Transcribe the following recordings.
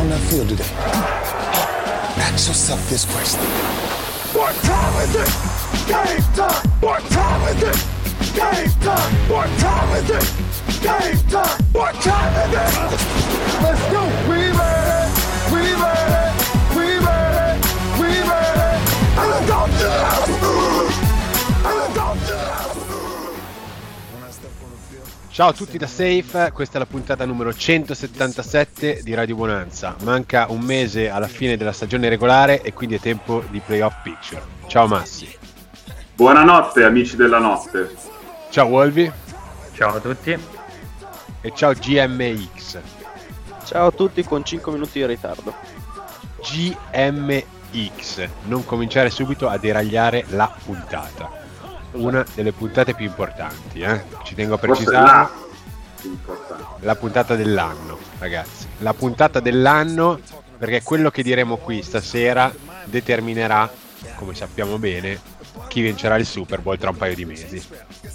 on that field today? Ask yourself this question. What time is it? Game time! What time is it? Game time! What time is it? Game time! What time is it? Let's go! We ready! We ready! We ready! We ready! And let's go Ciao a tutti da Safe, questa è la puntata numero 177 di Radio Bonanza. Manca un mese alla fine della stagione regolare e quindi è tempo di playoff picture. Ciao Massi. Buonanotte amici della notte. Ciao Wolvi Ciao a tutti. e ciao GMX. Ciao a tutti con 5 minuti di ritardo. GMX. Non cominciare subito a deragliare la puntata. Una delle puntate più importanti, eh? Ci tengo a precisare. la puntata dell'anno, ragazzi. La puntata dell'anno, perché quello che diremo qui stasera determinerà, come sappiamo bene, chi vincerà il Super Bowl tra un paio di mesi.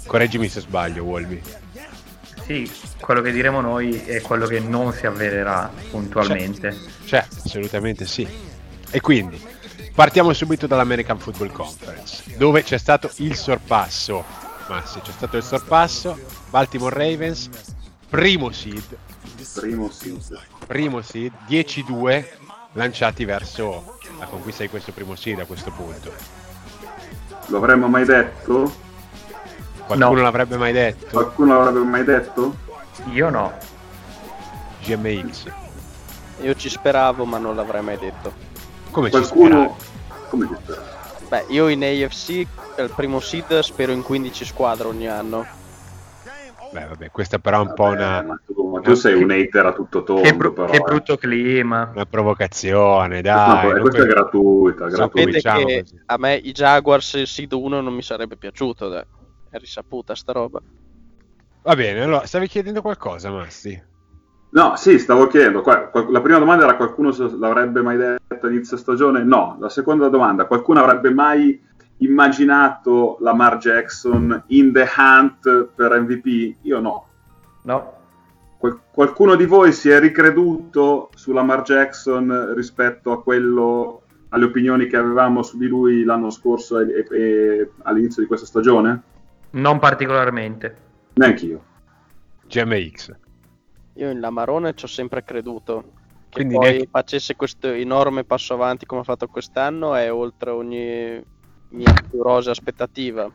Correggimi se sbaglio, Wolvi. Sì, quello che diremo noi è quello che non si avvererà puntualmente. Cioè, assolutamente sì. E quindi, partiamo subito dall'American Football Conference, dove c'è stato il sorpasso. Massi, c'è stato il sorpasso. Baltimore Ravens, primo seed, Primo sì. primo seed 10-2 lanciati verso la conquista di questo primo seed a questo punto. Lo avremmo mai detto? Qualcuno No. l'avrebbe mai detto? Qualcuno l'avrebbe mai detto? Io no. GMX. Io ci speravo, ma non l'avrei mai detto. Come Qualcuno... Come ti spera? Beh, io in AFC al primo seed spero in 15 squadre ogni anno. Beh, vabbè, questa però è un po' una, Ma tu, ma tu sei un hater a tutto tondo, Che, bru- però. che eh. brutto clima. una provocazione, No, dai. non questa è gratuita, gratuita. Sapete cominciamo che così. a me i Jaguars il seed 1 non mi sarebbe piaciuto. dai. È risaputa sta roba. Va bene, allora, stavi chiedendo qualcosa, Massi? No, sì, stavo chiedendo. la prima domanda era qualcuno l'avrebbe mai detto a inizio stagione? No. La seconda domanda, qualcuno avrebbe mai immaginato Lamar Jackson in the hunt per MVP? Io no. No. Qual- qualcuno di voi si è ricreduto su Lamar Jackson rispetto a quello, alle opinioni che avevamo su di lui l'anno scorso e, e- e all'inizio di questa stagione? Non particolarmente. Neanch'io. GMX. Io in Lamarone ci ho sempre creduto. Che Quindi poi neanche- facesse questo enorme passo avanti come ha fatto quest'anno è oltre ogni mia più rosa aspettativa.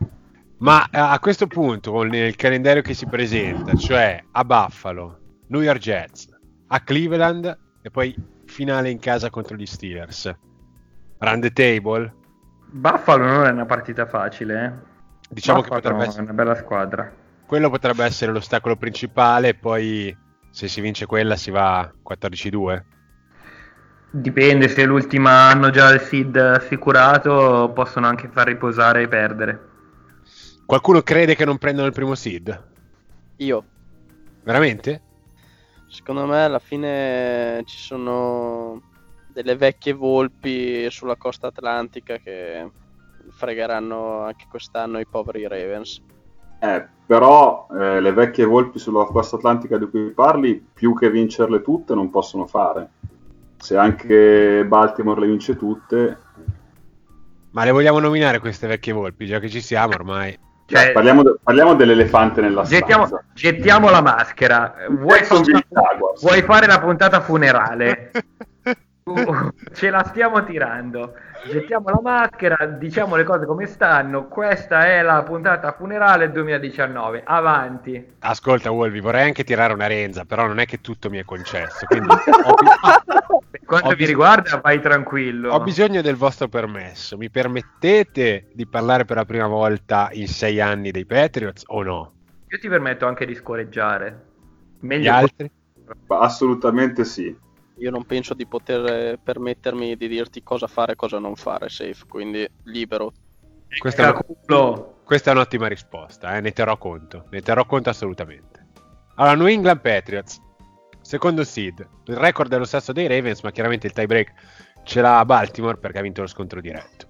Ma eh, a questo punto, con il calendario che si presenta, cioè a Buffalo, New York Jets, a Cleveland e poi finale in casa contro gli Steelers. Run the table? Buffalo non è una partita facile, eh. Diciamo che Buffalo potrebbe è essere, una bella squadra. quello potrebbe essere l'ostacolo principale, poi se si vince quella si va 14-2. Dipende, se l'ultima hanno già il seed assicurato, possono anche far riposare e perdere. Qualcuno crede che non prendano il primo seed? Io, Veramente? secondo me, alla fine ci sono delle vecchie volpi sulla costa atlantica che fregheranno anche quest'anno i poveri Ravens. Eh, però eh, le vecchie volpi sulla costa atlantica di cui parli, più che vincerle tutte, non possono fare. Se anche Baltimore le vince tutte, Ma le vogliamo nominare queste vecchie volpi, già che ci siamo ormai? Cioè, parliamo, de- parliamo dell'elefante nella gettiamo, stanza. gettiamo la maschera. Vuoi, Jaguars. vuoi fare la puntata funerale? Uh, ce la stiamo tirando. Gettiamo la maschera, diciamo le cose come stanno. Questa è la puntata funerale 2019. Avanti. Ascolta, Wolvi, vorrei anche tirare una renza, però non è che tutto mi è concesso. Quindi ho, bi- Per quanto Ho mi bis- riguarda, vai tranquillo. ho bisogno del vostro permesso. Mi permettete di parlare per la prima volta in sei anni dei Patriots o no? Io ti permetto anche di scoreggiare. Gli Meglio altri? Assolutamente sì. Io non penso di poter eh, permettermi di dirti cosa fare e cosa non fare, safe, quindi libero. Questa è, una- questa è un'ottima risposta, eh, ne terrò conto. Ne terrò conto assolutamente. Allora, New England Patriots, secondo seed. Il record è lo stesso dei Ravens, ma chiaramente il tie break ce l'ha Baltimore perché ha vinto lo scontro diretto.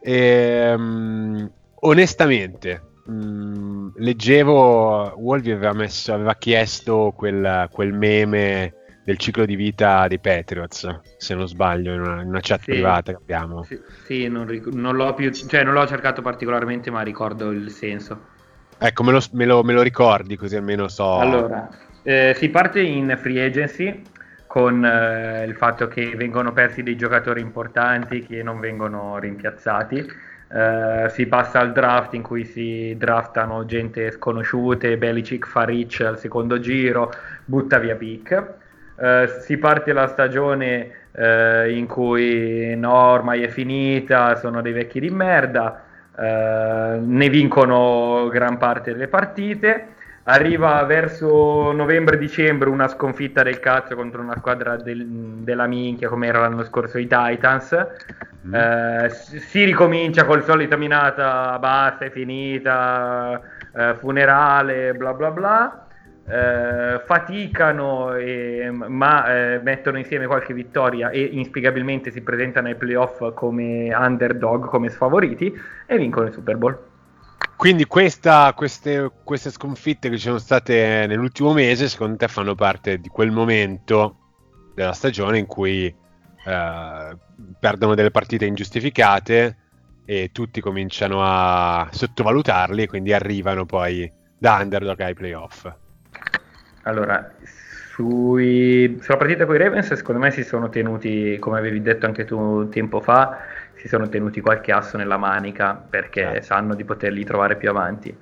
Ehm, onestamente, mh, leggevo, Wolvi aveva, messo, aveva chiesto quel, quel meme del ciclo di vita dei Patriots, se non sbaglio, in una, in una chat Sì. privata che abbiamo. Sì, sì, non, ric- non l'ho più, cioè non l'ho cercato particolarmente, ma ricordo il senso. Ecco, me lo, me lo- me lo ricordi così almeno so. Allora, eh, si parte in free agency con eh, il fatto che vengono persi dei giocatori importanti che non vengono rimpiazzati. Eh, si passa al draft in cui si draftano gente sconosciute, Belicic fa Rich al secondo giro, butta via pick. Eh, si parte la stagione eh, in cui no, ormai è finita, sono dei vecchi di merda, eh, ne vincono gran parte delle partite. Arriva verso novembre-dicembre una sconfitta del cazzo contro una squadra del- della minchia come era l'anno scorso i Titans. Eh, si ricomincia col solita minata, basta, è finita, eh, funerale, bla bla bla. Eh, faticano, e- ma eh, mettono insieme qualche vittoria e inspiegabilmente si presentano ai playoff come underdog, come sfavoriti e vincono il Super Bowl. Quindi questa- queste, queste sconfitte che ci sono state nell'ultimo mese, secondo te fanno parte di quel momento della stagione in cui eh, perdono delle partite ingiustificate e tutti cominciano a sottovalutarli e quindi arrivano poi da underdog ai playoff. Allora, sui- sulla partita con i Ravens, secondo me si sono tenuti, come avevi detto anche tu tempo fa, si sono tenuti qualche asso nella manica perché Eh. sanno di poterli trovare più avanti.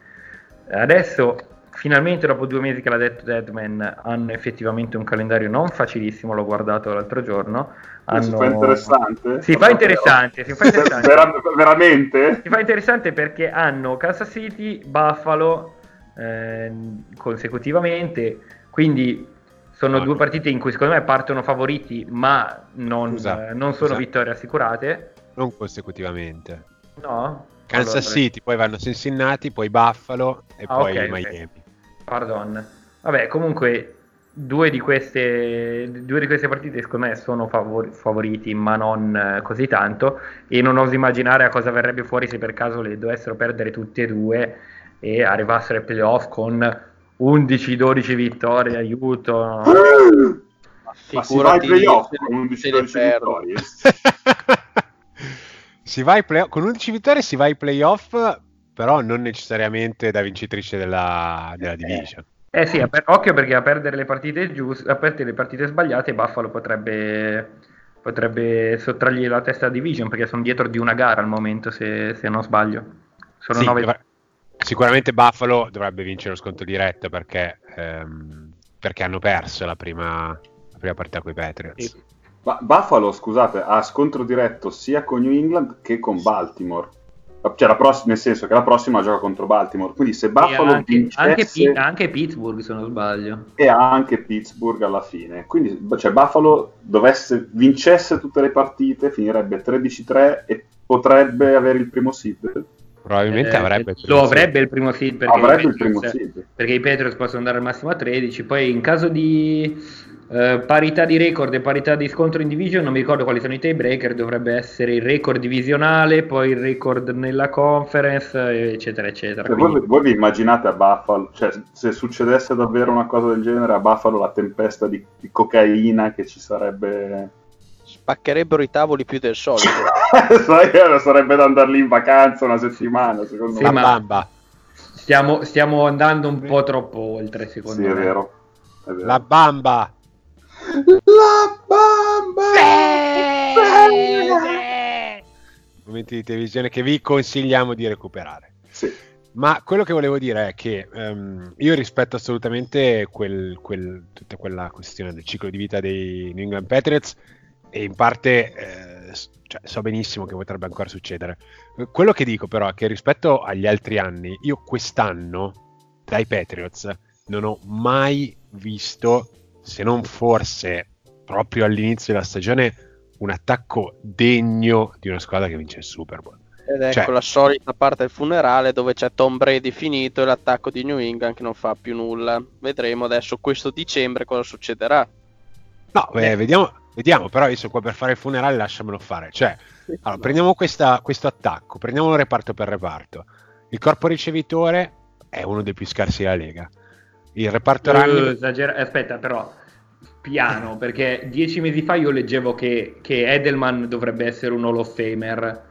Adesso, finalmente, dopo due mesi che l'ha detto Deadman, hanno effettivamente un calendario non facilissimo. L'ho guardato l'altro giorno. Si Hanno- fa interessante? Si fa interessante, si fa interessante. Vera- veramente? Si fa interessante perché hanno Kansas City, Buffalo ehm, consecutivamente, quindi sono Ah. due partite in cui secondo me partono favoriti, ma non, Scusa, eh, non sono scusa. vittorie assicurate. Non consecutivamente. No? Kansas Allora, City, poi vanno Cincinnati, poi Buffalo e Ah, poi ok, ok. Miami. Pardon. Vabbè, comunque due di queste, due di queste partite secondo me sono favor- favoriti, ma non eh, così tanto. E non oso immaginare a cosa verrebbe fuori se per caso le dovessero perdere tutte e due e arrivassero ai playoff con 11-12 vittorie, aiuto. Ma si va ai playoff con se le 11-12 perdo. vittorie? si va ai play- con 11 vittorie si va ai playoff, però non necessariamente da vincitrice della, della division. Eh sì, a per- occhio perché a perdere le partite giuste, a perdere le partite sbagliate, Buffalo potrebbe, potrebbe sottrargli la testa division perché sono dietro di una gara al momento, se, se non sbaglio. Sono Sì, nove- dovre- Sicuramente Buffalo dovrebbe vincere lo sconto diretto perché, ehm, perché hanno perso la prima, la prima partita con i Patriots. Sì. Ma Buffalo, scusate, ha scontro diretto sia con New England che con Baltimore. Cioè, la pross- nel senso che la prossima gioca contro Baltimore. Quindi se Buffalo E anche, vincesse anche, Pi- anche Pittsburgh, se non sbaglio. e ha anche Pittsburgh alla fine. Quindi cioè, Buffalo dovesse vincesse tutte le partite, finirebbe 13-3 e potrebbe avere il primo seed. Probabilmente Eh, avrebbe il lo avrebbe il primo seed perché, Avrebbe i il primo Patriots- seed. perché i Patriots possono andare al massimo a 13. Poi in caso di eh, parità di record e parità di scontro in division, non mi ricordo quali sono i tiebreaker, dovrebbe essere il record divisionale, poi il record nella conference, eh, eccetera, eccetera. Cioè, Quindi- voi, voi vi immaginate a Buffalo, cioè se succedesse davvero una cosa del genere a Buffalo la tempesta di, di cocaina che ci sarebbe... Spaccherebbero i tavoli più del solito. Sarebbe da andare lì in vacanza una settimana, secondo Sì, La me. ma- bamba. stiamo, stiamo andando un po' troppo oltre, secondo Sì, me. è vero. È vero. La bamba. La bamba! Momenti di televisione che vi consigliamo di recuperare. Sì. Ma quello che volevo dire è che ehm, io rispetto assolutamente quel- quel- tutta quella questione del ciclo di vita dei New England Patriots e in parte eh, cioè, so benissimo che potrebbe ancora succedere. Eh, Quello che dico però è che rispetto agli altri anni, io quest'anno dai Patriots non ho mai visto, se non forse proprio all'inizio della stagione, un attacco degno di una squadra che vince il Super Bowl. Ed ecco Cioè- la solita parte del funerale dove c'è Tom Brady finito e l'attacco di New England che non fa più nulla. Vedremo adesso questo dicembre cosa succederà. No, beh, vediamo, vediamo, però io sono qua per fare il funerale, lasciamelo fare. Cioè, allora, prendiamo questa- questo attacco, prendiamo reparto per reparto. Il corpo ricevitore è uno dei più scarsi della Lega. Il reparto Eh, running esagera- Aspetta, però, piano, perché dieci mesi fa io leggevo che, che Edelman dovrebbe essere un Hall of Famer.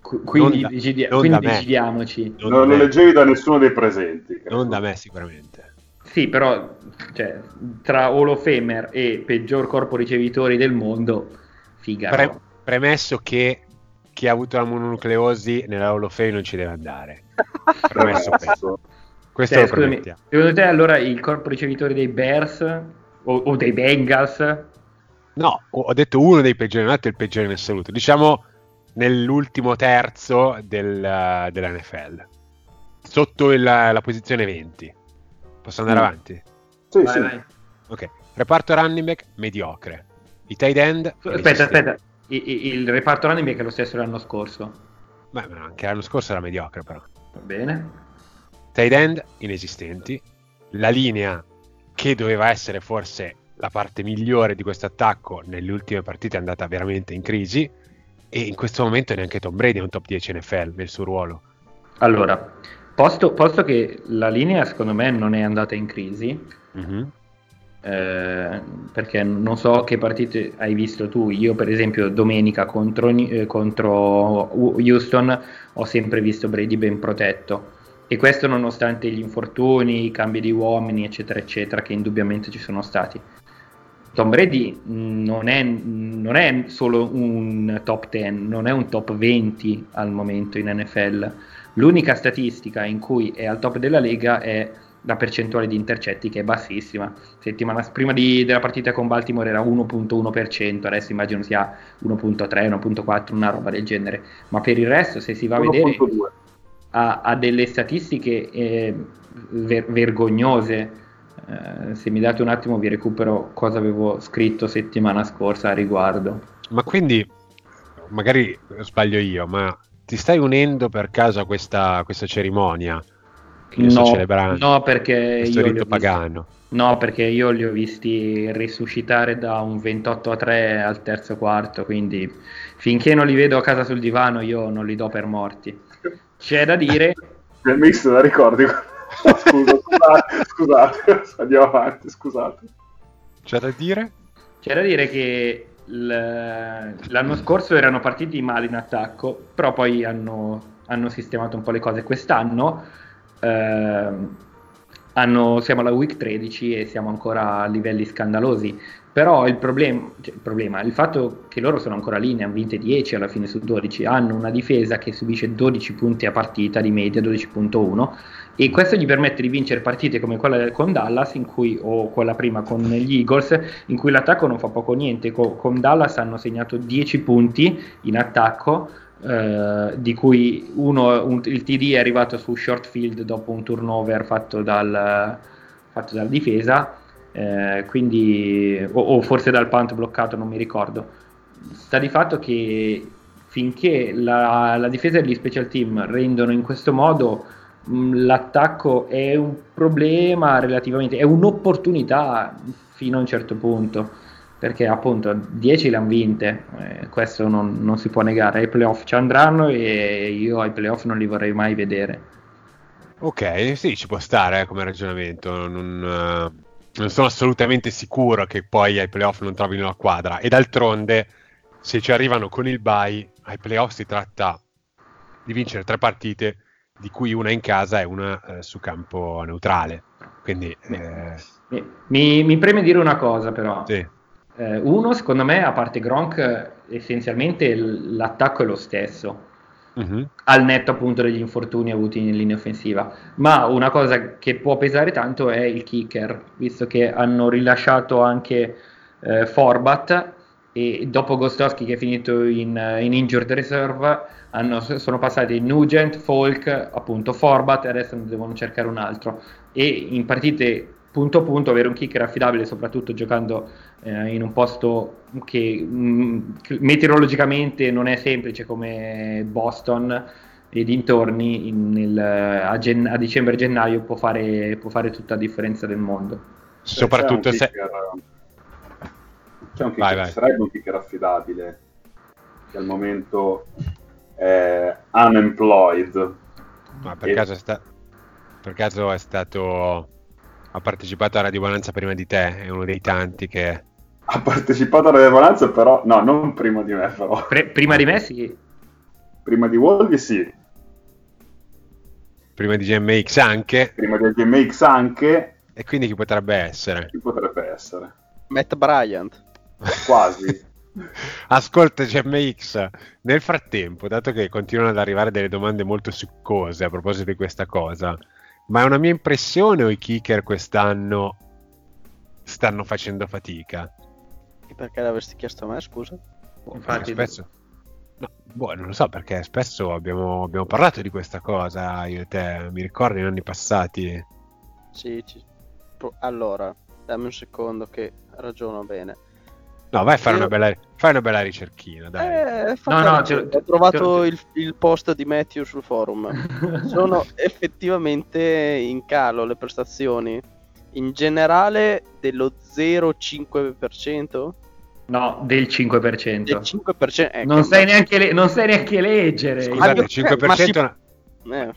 Qu- Quindi, da- decidi- quindi decidiamoci. Non, Non lo leggevi da nessuno dei presenti. credo. non da me sicuramente. Sì, però cioè, tra Hall of Famer e peggior corpo ricevitori del mondo, figa. Pre- no? premesso che chi ha avuto la mononucleosi nella Hall of Fame non ci deve andare. Premesso questo. Questo Cioè, lo scusami, secondo te allora il corpo ricevitori dei Bears o, o dei Bengals No, ho detto uno dei peggiori, non ho detto il peggiore in assoluto. Diciamo nell'ultimo terzo del, dell'NFL. Sotto il- la posizione 20. Posso andare Mm. avanti? Sì, Vai, sì. vai. Ok. Reparto running back mediocre. I tight end Aspetta, aspetta. I- i- il reparto running back è lo stesso dell'anno scorso. Beh, ma anche l'anno scorso era mediocre però. Va bene. Tight end inesistenti. La linea che doveva essere forse la parte migliore di questo attacco nelle ultime partite è andata veramente in crisi e in questo momento neanche Tom Brady è un top 10 NFL nel suo ruolo. Allora, posto, posto che la linea secondo me non è andata in crisi, Mhm. eh, perché non so che partite hai visto tu, io per esempio domenica contro, eh, contro Houston ho sempre visto Brady ben protetto e questo nonostante gli infortuni, i cambi di uomini eccetera eccetera che indubbiamente ci sono stati. Tom Brady non è, non è solo un top 10, non è un top 20 al momento in NFL. L'unica statistica in cui è al top della lega è la percentuale di intercetti che è bassissima. Settimana prima di- della partita con Baltimore era 1.1%, adesso immagino sia 1.3, 1.4, una roba del genere. Ma per il resto, se si va a vedere, 1.2. ha, ha delle statistiche eh, ver- vergognose. Eh, se mi date un attimo vi recupero cosa avevo scritto settimana scorsa a riguardo. Ma quindi, magari sbaglio io, ma ti stai unendo per caso a questa, questa cerimonia che io sto No, celebrando? no, perché questo io li ho rito visti- pagano. No, perché io li ho visti risuscitare da un 28 a 3 al terzo quarto, quindi finché non li vedo a casa sul divano io non li do per morti. C'è da dire, Nel mix te la ricordi? Scusa, scusate, scusate, andiamo avanti, scusate. C'è da dire? c'è da dire che l'anno scorso erano partiti male in attacco, però poi hanno, hanno sistemato un po' le cose. Quest'anno ehm, hanno- siamo alla week 13 e siamo ancora a livelli scandalosi. Però il, problem- cioè, il problema, il fatto che loro sono ancora lì, ne hanno vinte 10 alla fine su 12, hanno una difesa che subisce 12 punti a partita di media, 12.1, e questo gli permette di vincere partite come quella con Dallas, cui, o quella prima con gli Eagles, in cui l'attacco non fa poco niente. Co- con Dallas hanno segnato 10 punti in attacco, eh, di cui uno, un- il TD è arrivato su short field dopo un turnover fatto, dal, fatto dalla difesa, eh, quindi, o, o forse dal punt bloccato, non mi ricordo. Sta di fatto che finché la, la difesa e gli special team rendono in questo modo l'attacco è un problema relativamente, è un'opportunità fino a un certo punto, perché appunto 10 le hanno vinte, eh, questo non, non si può negare, ai playoff ci andranno e io ai playoff non li vorrei mai vedere. Ok, sì, ci può stare eh, come ragionamento. Non, eh, non sono assolutamente sicuro che poi ai playoff non trovino la quadra. E d'altronde, se ci arrivano con il bye, ai playoff si tratta di vincere tre partite, di cui una in casa e una eh, su campo neutrale. Quindi, eh, Mi, mi- preme dire una cosa però. sì. Eh, uno, secondo me, a parte Gronk, essenzialmente l'attacco è lo stesso. Mhm. al netto appunto degli infortuni avuti in linea offensiva. Ma una cosa che può pesare tanto è il kicker, visto che hanno rilasciato anche eh, Forbat e dopo Gostowski che è finito in, in injured reserve hanno- sono passati Nugent, Folk, appunto Forbat e adesso ne devono cercare un altro. E in partite punto a punto avere un kicker affidabile, soprattutto giocando eh, in un posto che mh, che meteorologicamente non è semplice come Boston e dintorni, in- nel- a, gen- a dicembre-gennaio può fare, può fare tutta la differenza del mondo. Soprattutto se... c'è un kicker, Vai, vai. ci sarebbe un kicker affidabile che al momento è unemployed. Ma per E- caso, è sta- per caso è stato ha partecipato a Radio Bonanza prima di te, è uno dei tanti che... Ha partecipato alla Bonanza, però... No, non prima di me, però. Pre- prima di me sì. Prima di Wolvi sì, Prima di GMX anche, prima di GMX anche, e quindi chi potrebbe essere? chi potrebbe essere? Matt Bryant. Quasi. Ascolta GMX, nel frattempo, dato che continuano ad arrivare delle domande molto succose a proposito di questa cosa, ma è una mia impressione o i kicker quest'anno stanno facendo fatica? E Perché l'avresti chiesto a me, scusa? Infatti, spesso... No, boh, non lo so perché spesso abbiamo, abbiamo parlato di questa cosa io e te, mi ricordo in anni passati. Sì, ci- allora, dammi un secondo che ragiono bene. No, vai a fare Io- una bella, fai una bella ricerchina, dai. Eh, no, lo- ho trovato il, il post di Matthew sul forum. Sono effettivamente in calo le prestazioni. In generale dello 0,5%? No, del 5%. Del 5%. eh, non, sai ma- neanche le- non sai neanche leggere. Scusate, il eh, 5%, ma si- è una, Eh,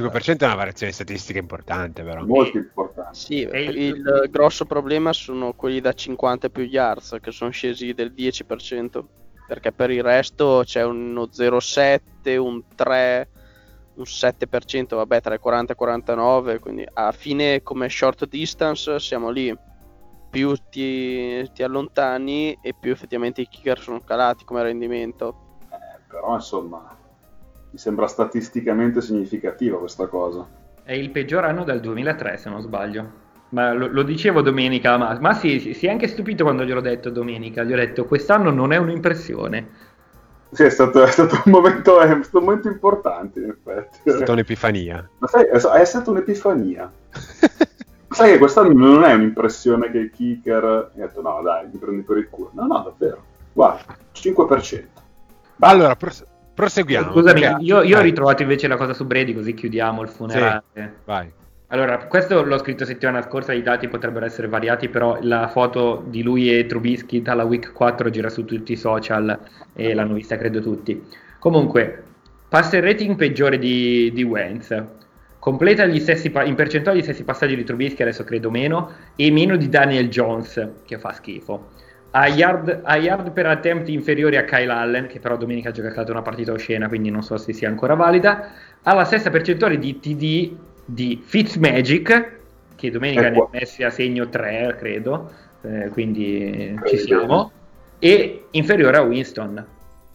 5% è una variazione statistica importante, però. Molto importante. sì, E il- il, grosso problema sono quelli da 50 più yards che sono scesi del 10%. Perché per il resto c'è uno 0,7, un 3, un 7%, vabbè, tra i 40 e i 49. Quindi a fine come short distance siamo lì. Più ti, ti allontani e più effettivamente i kicker sono calati come rendimento. Eh, però insomma, mi sembra statisticamente significativa questa cosa. È il peggior anno dal 2003, se non sbaglio. Ma lo, lo dicevo domenica, ma, ma sì, sì, si è anche stupito quando gliel'ho detto domenica. Gli ho detto, quest'anno non è un'impressione. Sì, è stato, è stato un, momento, è stato un momento importante, in effetti. È stata un'epifania. Ma sai, è, è stata un'epifania. Sai che quest'anno non è un'impressione che il kicker... Ha detto, no dai, mi prendi per il culo. No, no, davvero. Guarda, 5%. allora, pros- proseguiamo. Scusami, perché- io, io ho ritrovato invece la cosa su Brady, così chiudiamo il funerale. Vai. Allora, questo l'ho scritto settimana scorsa, i dati potrebbero essere variati, però la foto di lui e Trubisky dalla week 4 gira su tutti i social e l'hanno vista credo tutti. Comunque, passer rating peggiore di, di Wentz, completa gli stessi pa- in percentuale gli stessi passaggi di Trubisky, adesso credo meno, e meno di Daniel Jones, che fa schifo. Ha yard, ha yard per attempt inferiori a Kyle Allen, che però domenica ha giocato una partita oscena, quindi non so se sia ancora valida. Ha la stessa percentuale di TD di Fitzmagic, che domenica Ecco. ne ha messi a segno 3, credo, eh, quindi ci Vedi siamo, e inferiore a Winston.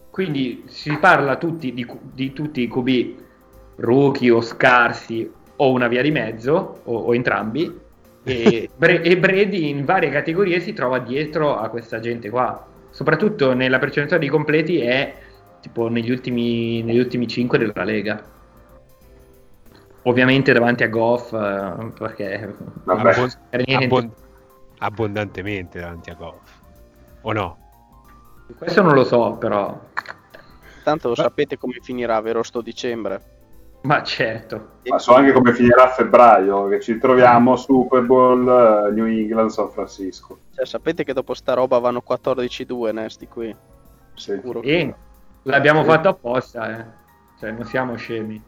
Quindi si parla tutti di, di tutti i QB rookie o scarsi o una via di mezzo, o, o entrambi, e, Bre- e Brady in varie categorie si trova dietro a questa gente qua. Soprattutto nella percentuale di completi è tipo negli ultimi, negli ultimi 5 della Lega. Ovviamente davanti a Goff, eh, perché Vabbè. Abbon- per niente. abbon- abbondantemente davanti a Goff. O no? questo non lo so, però. Tanto lo Beh. sapete come finirà, vero, sto dicembre. Ma certo. Ma so anche come finirà a febbraio, che ci troviamo Super Bowl eh, New England San Francisco. Cioè, sapete che dopo sta roba vanno 14-2 Nesti qui. Sì. Sicuro che- E l'abbiamo Sì. fatto apposta, eh. Cioè, non siamo scemi.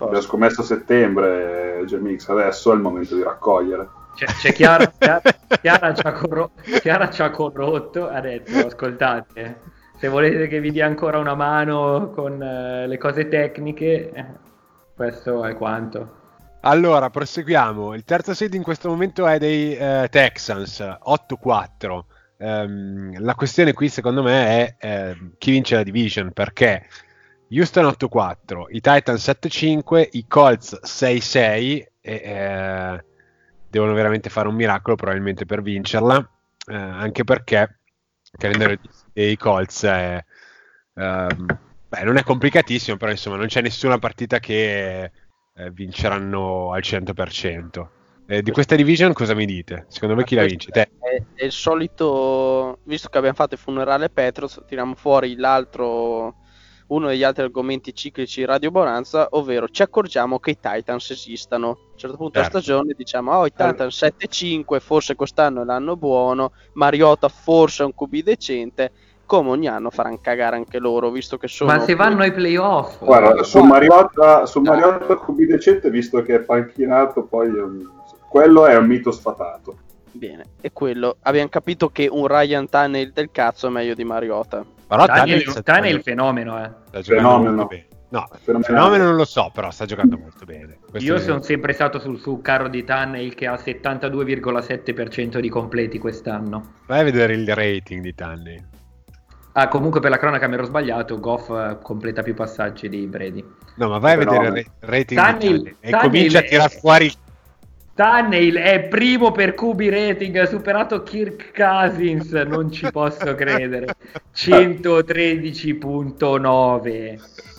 Abbiamo scommesso a settembre, GMX, adesso è il momento di raccogliere. C'è, c'è Chiara, Chiara, Chiara ci ha corro- Chiara ci ha corrotto, ha detto, ascoltate, se volete che vi dia ancora una mano con eh, le cose tecniche, eh, questo è quanto. Allora, proseguiamo. Il terzo seed in questo momento è dei eh, Texans, 8-4. Ehm, la questione qui, secondo me, è ehm, chi vince la division, perché Houston 8-4, i Titans 7-5, i Colts 6-6 e eh, devono veramente fare un miracolo probabilmente per vincerla, eh, anche perché il calendario dei Colts è, ehm, beh, non è complicatissimo, però insomma non c'è nessuna partita che eh, vinceranno al 100%. Eh, di questa division cosa mi dite? Secondo me chi la vince? Te? È, è il solito, visto che abbiamo fatto il funerale Petros, tiriamo fuori l'altro, uno degli altri argomenti ciclici di Radio Bonanza, ovvero ci accorgiamo che i Titans esistano. A un certo punto Certo. della stagione diciamo, oh i Titans 7-5, forse quest'anno è l'anno buono, Mariota forse è un QB decente, come ogni anno faranno cagare anche loro, visto che sono... Ma se vanno ai playoff, Guarda, su Mariota, su Mariota QB decente, visto che è panchinato, poi... ehm, quello è un mito sfatato. Bene, e quello, abbiamo capito che un Ryan Tannehill del cazzo è meglio di Mariota. Però è il fenomeno, eh. Fenomeno. No, Fenomenale. fenomeno non lo so, però sta giocando molto bene. Questo Io è- sono sempre stato sul, sul carro di Tannehill che ha 72,7% di completi quest'anno. Vai a vedere il rating di Tanni. Ah, comunque per la cronaca mi ero sbagliato, Goff eh, completa più passaggi di Brady. No, ma vai a vedere il rating Tannehill- e Tannehill comincia a tirar fuori Tannehill è primo per QB rating, ha superato Kirk Cousins, non ci posso credere. 113.9.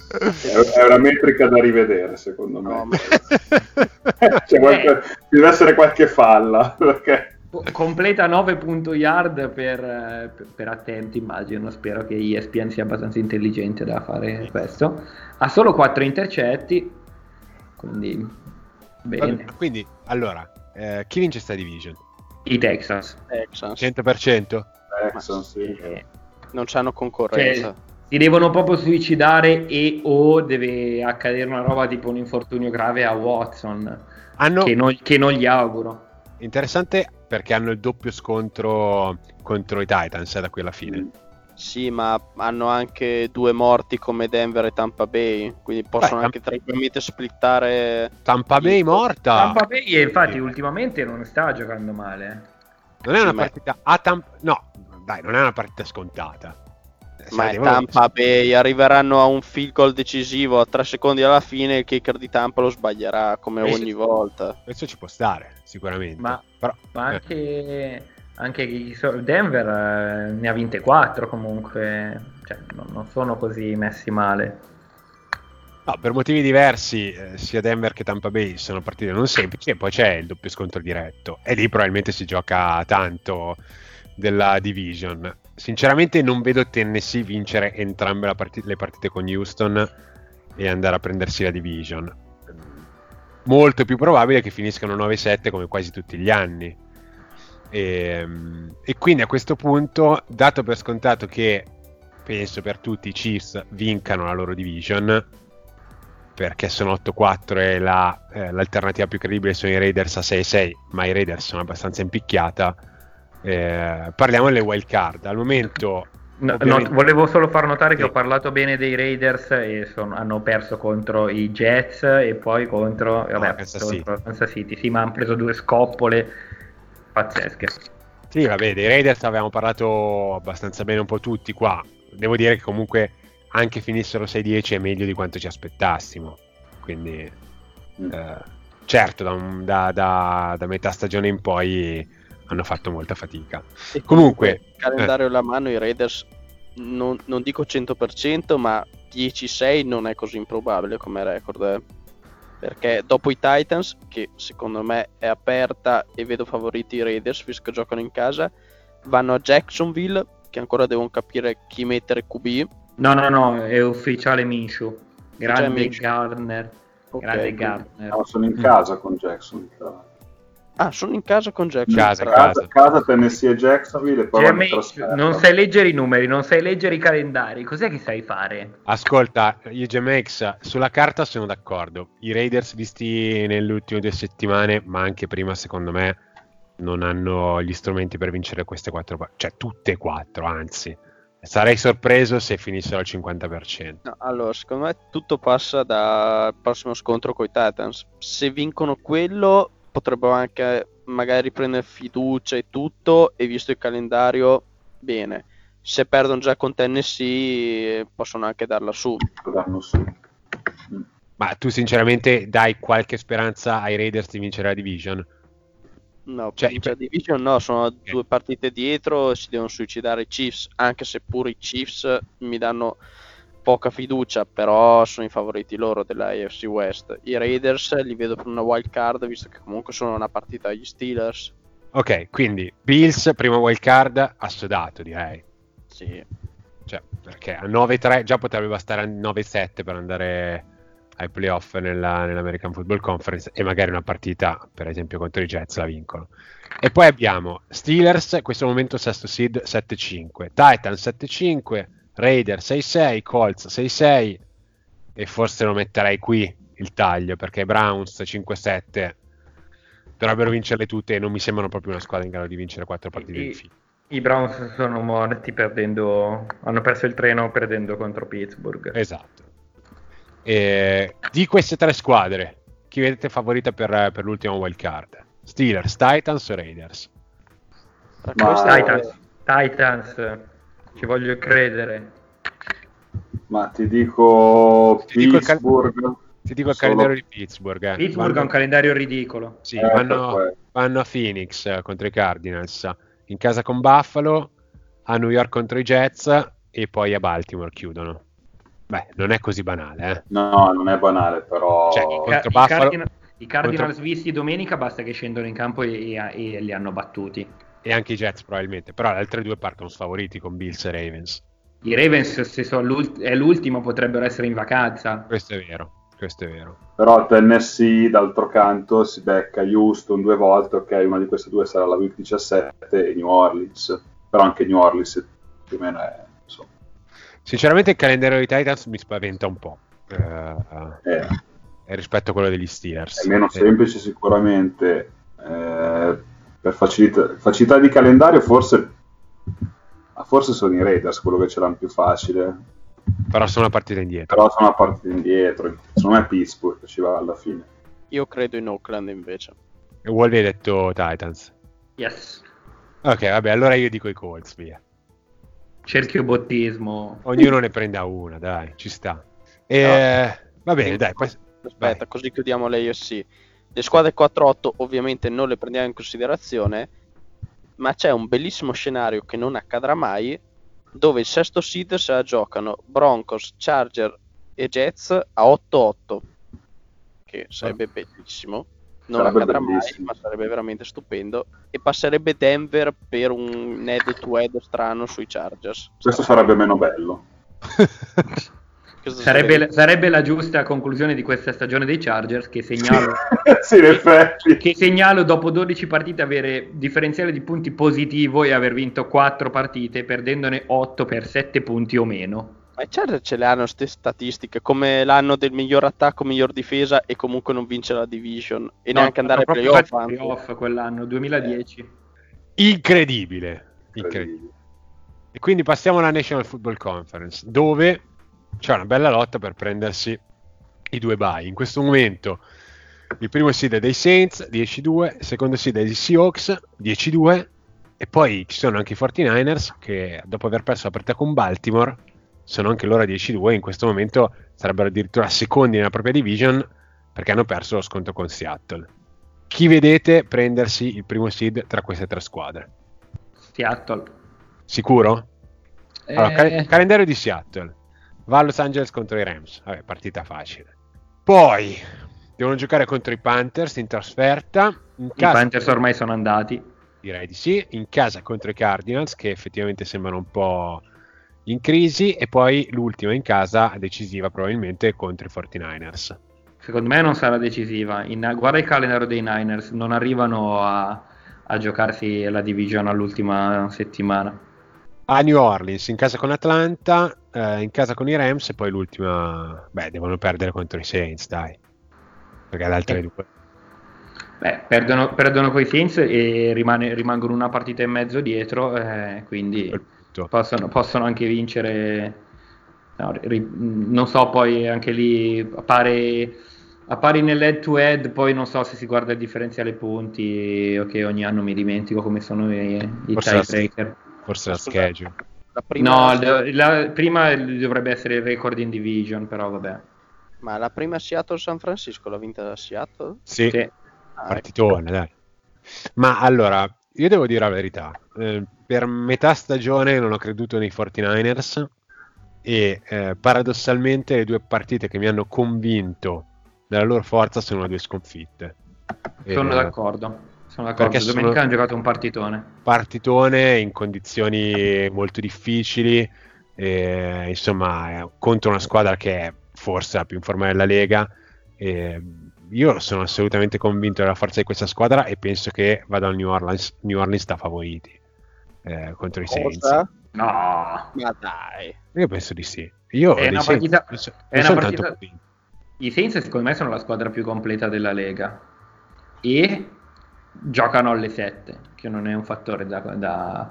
È, una metrica da rivedere, secondo me. No, ma- C'è qualche- Ci deve essere qualche falla, perché Completa 9 punto yard per, eh, per- per attenti, immagino. Spero che ESPN sia abbastanza intelligente da fare questo. Ha solo 4 intercetti, quindi bene. Vabbè, Quindi, allora, eh, chi vince sta division? I Texans. Texans 100%? Texans, sì. Eh, non c'hanno concorrenza. Cioè, si devono proprio suicidare e o deve accadere una roba tipo un infortunio grave a Watson, Hanno, che, non, che non gli auguro. interessante perché hanno il doppio scontro contro i Titans eh, da qui alla fine. Sì, ma hanno anche due morti come Denver e Tampa Bay, quindi possono Beh, anche tranquillamente splittare. Tampa Bay morta. Tampa Bay infatti ultimamente non sta giocando male. Non è una Sì, ma- partita a Tampa... No, dai, non è una partita scontata. Eh, Ma sai, è Tampa Bay arriveranno a un field goal decisivo a tre secondi alla fine. Il kicker di Tampa lo sbaglierà come Eh, ogni sì. volta. Questo ci può stare, sicuramente. Ma- Però, Ma eh, anche, anche chi so- Denver eh, ne ha vinte 4 comunque, cioè, non, sono così messi male. no, per motivi diversi, eh, sia Denver che Tampa Bay sono partite non semplici e poi c'è il doppio scontro diretto. E lì probabilmente si gioca tanto della division. Sinceramente non vedo Tennessee vincere entrambe la parti- le partite con Houston e andare a prendersi la division. Molto più probabile che finiscano 9-7 come quasi tutti gli anni. E, e quindi a questo punto, dato per scontato che penso per tutti i Chiefs vincano la loro division, perché sono 8-4 e la, eh, l'alternativa più credibile sono i Raiders a 6-6, ma i Raiders sono abbastanza in picchiata. eh, parliamo delle wild card. Al momento, No, no, volevo solo far notare che Sì. ho parlato bene dei Raiders e sono- hanno perso contro i Jets e poi contro, vabbè, Ah, Kansas contro Kansas City. Sì, ma hanno preso due scoppole pazzesche. Sì, vabbè, dei Raiders avevamo parlato abbastanza bene un po' tutti qua. Devo dire che comunque anche finissero 6-10 è meglio di quanto ci aspettassimo. Quindi, Mm. eh, certo, da, da- da- da metà stagione in poi hanno fatto molta fatica. E Comunque, calendario alla mano, i Raiders non, non dico 100%, ma 10-6 non è così improbabile come record. eh. Perché dopo i Titans, che secondo me è aperta e vedo favoriti i Raiders, visto che giocano in casa, vanno a Jacksonville, che ancora devono capire chi mettere QB. No, no, no, è ufficiale Minshew. Grande Minshew. Gardner. Ok, Grande Gardner. No, sono in casa con Jackson. tra l'altro. Ah, sono in casa con Jacksonville. Casa, tra casa. casa, Tennessee e Jacksonville e poi Cioè, in me- trasferta. non sai leggere i numeri, non sai leggere i calendari. Cos'è che sai fare? Ascolta, io e GMX sulla carta sono d'accordo. I Raiders visti nelle ultime due settimane, ma anche prima secondo me, non hanno gli strumenti per vincere queste quattro partite. Cioè tutte e quattro, anzi. Sarei sorpreso se finissero al 50%. No, allora, secondo me tutto passa dal prossimo scontro con i Titans. Se vincono quello, potrebbero anche magari prendere fiducia e tutto. E visto il calendario, bene. Se perdono già con Tennessee, possono anche darla su. Ma tu sinceramente dai qualche speranza ai Raiders di vincere la division? No, Cioè, cioè, i- Division no, sono due partite dietro. Si devono suicidare i Chiefs. Anche se pure i Chiefs mi danno poca fiducia, però sono i favoriti loro della AFC West. I Raiders li vedo per una wild card, visto che comunque sono una partita agli Steelers. Ok, quindi Bills, prima wild card, assodato direi. Sì. Cioè, perché a 9-3 già potrebbe bastare a 9-7 per andare ai playoff nella, nell'American Football Conference e magari una partita, per esempio, contro i Jets la vincono. E poi abbiamo Steelers, in questo momento sesto seed 7-5, Titans 7-5, Raiders 6-6, Colts 6-6 e forse lo metterei qui il taglio perché Browns 5-7 dovrebbero vincerle tutte e non mi sembrano proprio una squadra in grado di vincere quattro partite di I, fila. i Browns sono morti perdendo, hanno perso il treno perdendo contro Pittsburgh. Esatto. E di queste tre squadre, chi vedete favorita per, per l'ultimo wild card? Steelers, Titans o Raiders? Ma- Titans, Titans, ci voglio credere. Ma ti dico Ti dico il cal- Pittsburgh. Ti dico il Solo- calendario di Pittsburgh. eh. Pittsburgh ha Vanno- un calendario ridicolo. Sì, Eh, vanno, vanno a Phoenix eh, contro i Cardinals, in casa con Buffalo, a New York contro i Jets e poi a Baltimore chiudono. Beh, non è così banale, eh. No, non è banale, però... Cioè, Contro I, Buffalo- i Cardinals contro- visti domenica basta che scendono in campo e, e- e li hanno battuti. E anche i Jets probabilmente, però le altre due partono sfavoriti con Bills e Ravens. I Ravens, se sono l'ult- è l'ultimo, potrebbero essere in vacanza. Questo è vero, questo è vero. Però Tennessee, d'altro canto, si becca Houston due volte, ok, una di queste due sarà la Week 17 e New Orleans, però anche New Orleans più o meno è... Insomma, Sinceramente il calendario dei Titans mi spaventa un po'. eh, è, eh, rispetto a quello degli Steelers. è meno Eh, semplice sicuramente, eh, per facilità, facilità di calendario forse... Forse sono i Raiders quello che ce l'hanno più facile, però sono una partita indietro. però sono una partita indietro. Secondo me Pittsburgh ci va alla fine. Io credo in Oakland invece. E Wolvi ha detto Titans. Yes. Ok, vabbè, allora io dico i Colts, via. Cerchio bottismo. Ognuno ne prenda una, dai, ci sta. E... Va bene, dai, poi... Aspetta, Vai. così chiudiamo le AFC. Le squadre 4-8 ovviamente non le prendiamo in considerazione, ma c'è un bellissimo scenario che non accadrà mai, dove il sesto seed se la giocano Broncos, Charger e Jets a 8-8, che sarebbe bellissimo. Non Sarebbe accadrà bellissimo. mai, ma sarebbe veramente stupendo. E passerebbe Denver per un head-to-head strano sui Chargers. Questo sarebbe meno bello. Questo Sarebbe, sarebbe la giusta conclusione di questa stagione dei Chargers che segnalo, sì, in effetti. che segnalo dopo 12 partite avere differenziale di punti positivo e aver vinto 4 partite perdendone 8 per 7 punti o meno. Ma i Chargers ce le hanno queste statistiche, come l'anno del miglior attacco, miglior difesa e comunque non vince la division e No, neanche andare ai playoff. playoff quell'anno, 2010. Incredibile. Incredibile. E quindi passiamo alla National Football Conference, dove c'è una bella lotta per prendersi i due bye. In questo momento il primo seed è dei Saints, 10-2, il secondo seed è dei Seahawks, 10-2, e poi ci sono anche i 49ers che dopo aver perso la partita con Baltimore sono anche loro a 10-2, in questo momento sarebbero addirittura secondi nella propria division perché hanno perso lo sconto con Seattle. Chi vedete prendersi il primo seed tra queste tre squadre? Seattle. Sicuro? Allora, cal- Eh, calendario di Seattle. Va a Los Angeles contro i Rams. Vabbè, partita facile. Poi devono giocare contro i Panthers in trasferta. In I Panthers ormai sono andati. direi di sì. In casa contro i Cardinals, che effettivamente sembrano un po' in crisi. E poi l'ultima in casa, decisiva probabilmente, contro i 49ers. Secondo me non sarà decisiva. In- guarda il calendario dei Niners, non arrivano a, a giocarsi la division all'ultima settimana. A New Orleans, in casa con Atlanta, eh, in casa con i Rams. E poi l'ultima, beh, devono perdere contro i Saints, dai. Perché le altre Eh. due. Beh, perdono, perdono coi Saints e rimane- rimangono una partita e mezzo dietro, eh, quindi possono, possono anche vincere. no, ri- non so, poi anche lì appare, appare nell'head to head, poi non so se si guarda il differenziale punti, ok, ogni anno mi dimentico come sono i, i tiebreaker. Forse la schedule. La prima, No, la- la- prima dovrebbe essere il record in division, però vabbè. Ma la prima Seattle-San Francisco l'ha vinta da Seattle? Sì, Sì. Ah, partitone, dai. Ma allora, io devo dire la verità. eh, per metà stagione non ho creduto nei 49ers e eh, paradossalmente le due partite che mi hanno convinto della loro forza sono le due sconfitte. Sono Eh, d'accordo. Sono d'accordo. perché Domenica sono- hanno giocato un partitone. partitone in condizioni molto difficili, eh, insomma, contro una squadra che è forse la più in forma della Lega. eh, io sono assolutamente convinto della forza di questa squadra e penso che vada al New Orleans, New Orleans da favoriti eh, contro i Saints. Cosa? No, Ma dai. Io penso di sì. Io È una Saints partita- so- è una partita- i Saints secondo me sono la squadra più completa della Lega. E giocano alle 7, che non è un fattore da, da,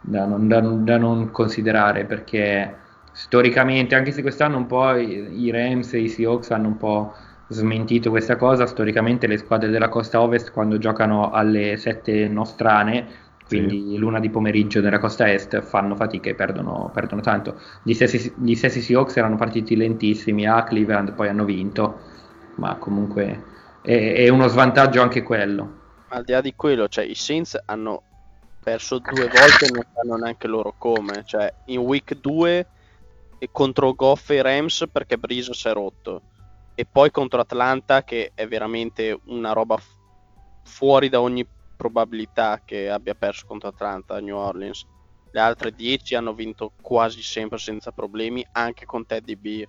da, non, da, non, considerare perché storicamente, anche se quest'anno un po' i, i Rams e i Seahawks hanno un po' smentito questa cosa, storicamente le squadre della costa ovest quando giocano alle 7 nostrane quindi sì. l'una di pomeriggio nella costa est fanno fatica e perdono, perdono tanto. Gli stessi, gli stessi Seahawks erano partiti lentissimi a Cleveland, poi hanno vinto, ma comunque è, è uno svantaggio anche quello. Al di là di quello, cioè, i Saints hanno perso due volte e non sanno neanche loro come. Cioè, in week 2 contro Goff e Rams perché Breeze si è rotto. E poi contro Atlanta che è veramente una roba fuori da ogni probabilità che abbia perso contro Atlanta New Orleans. Le altre 10 hanno vinto quasi sempre senza problemi, anche con Teddy B.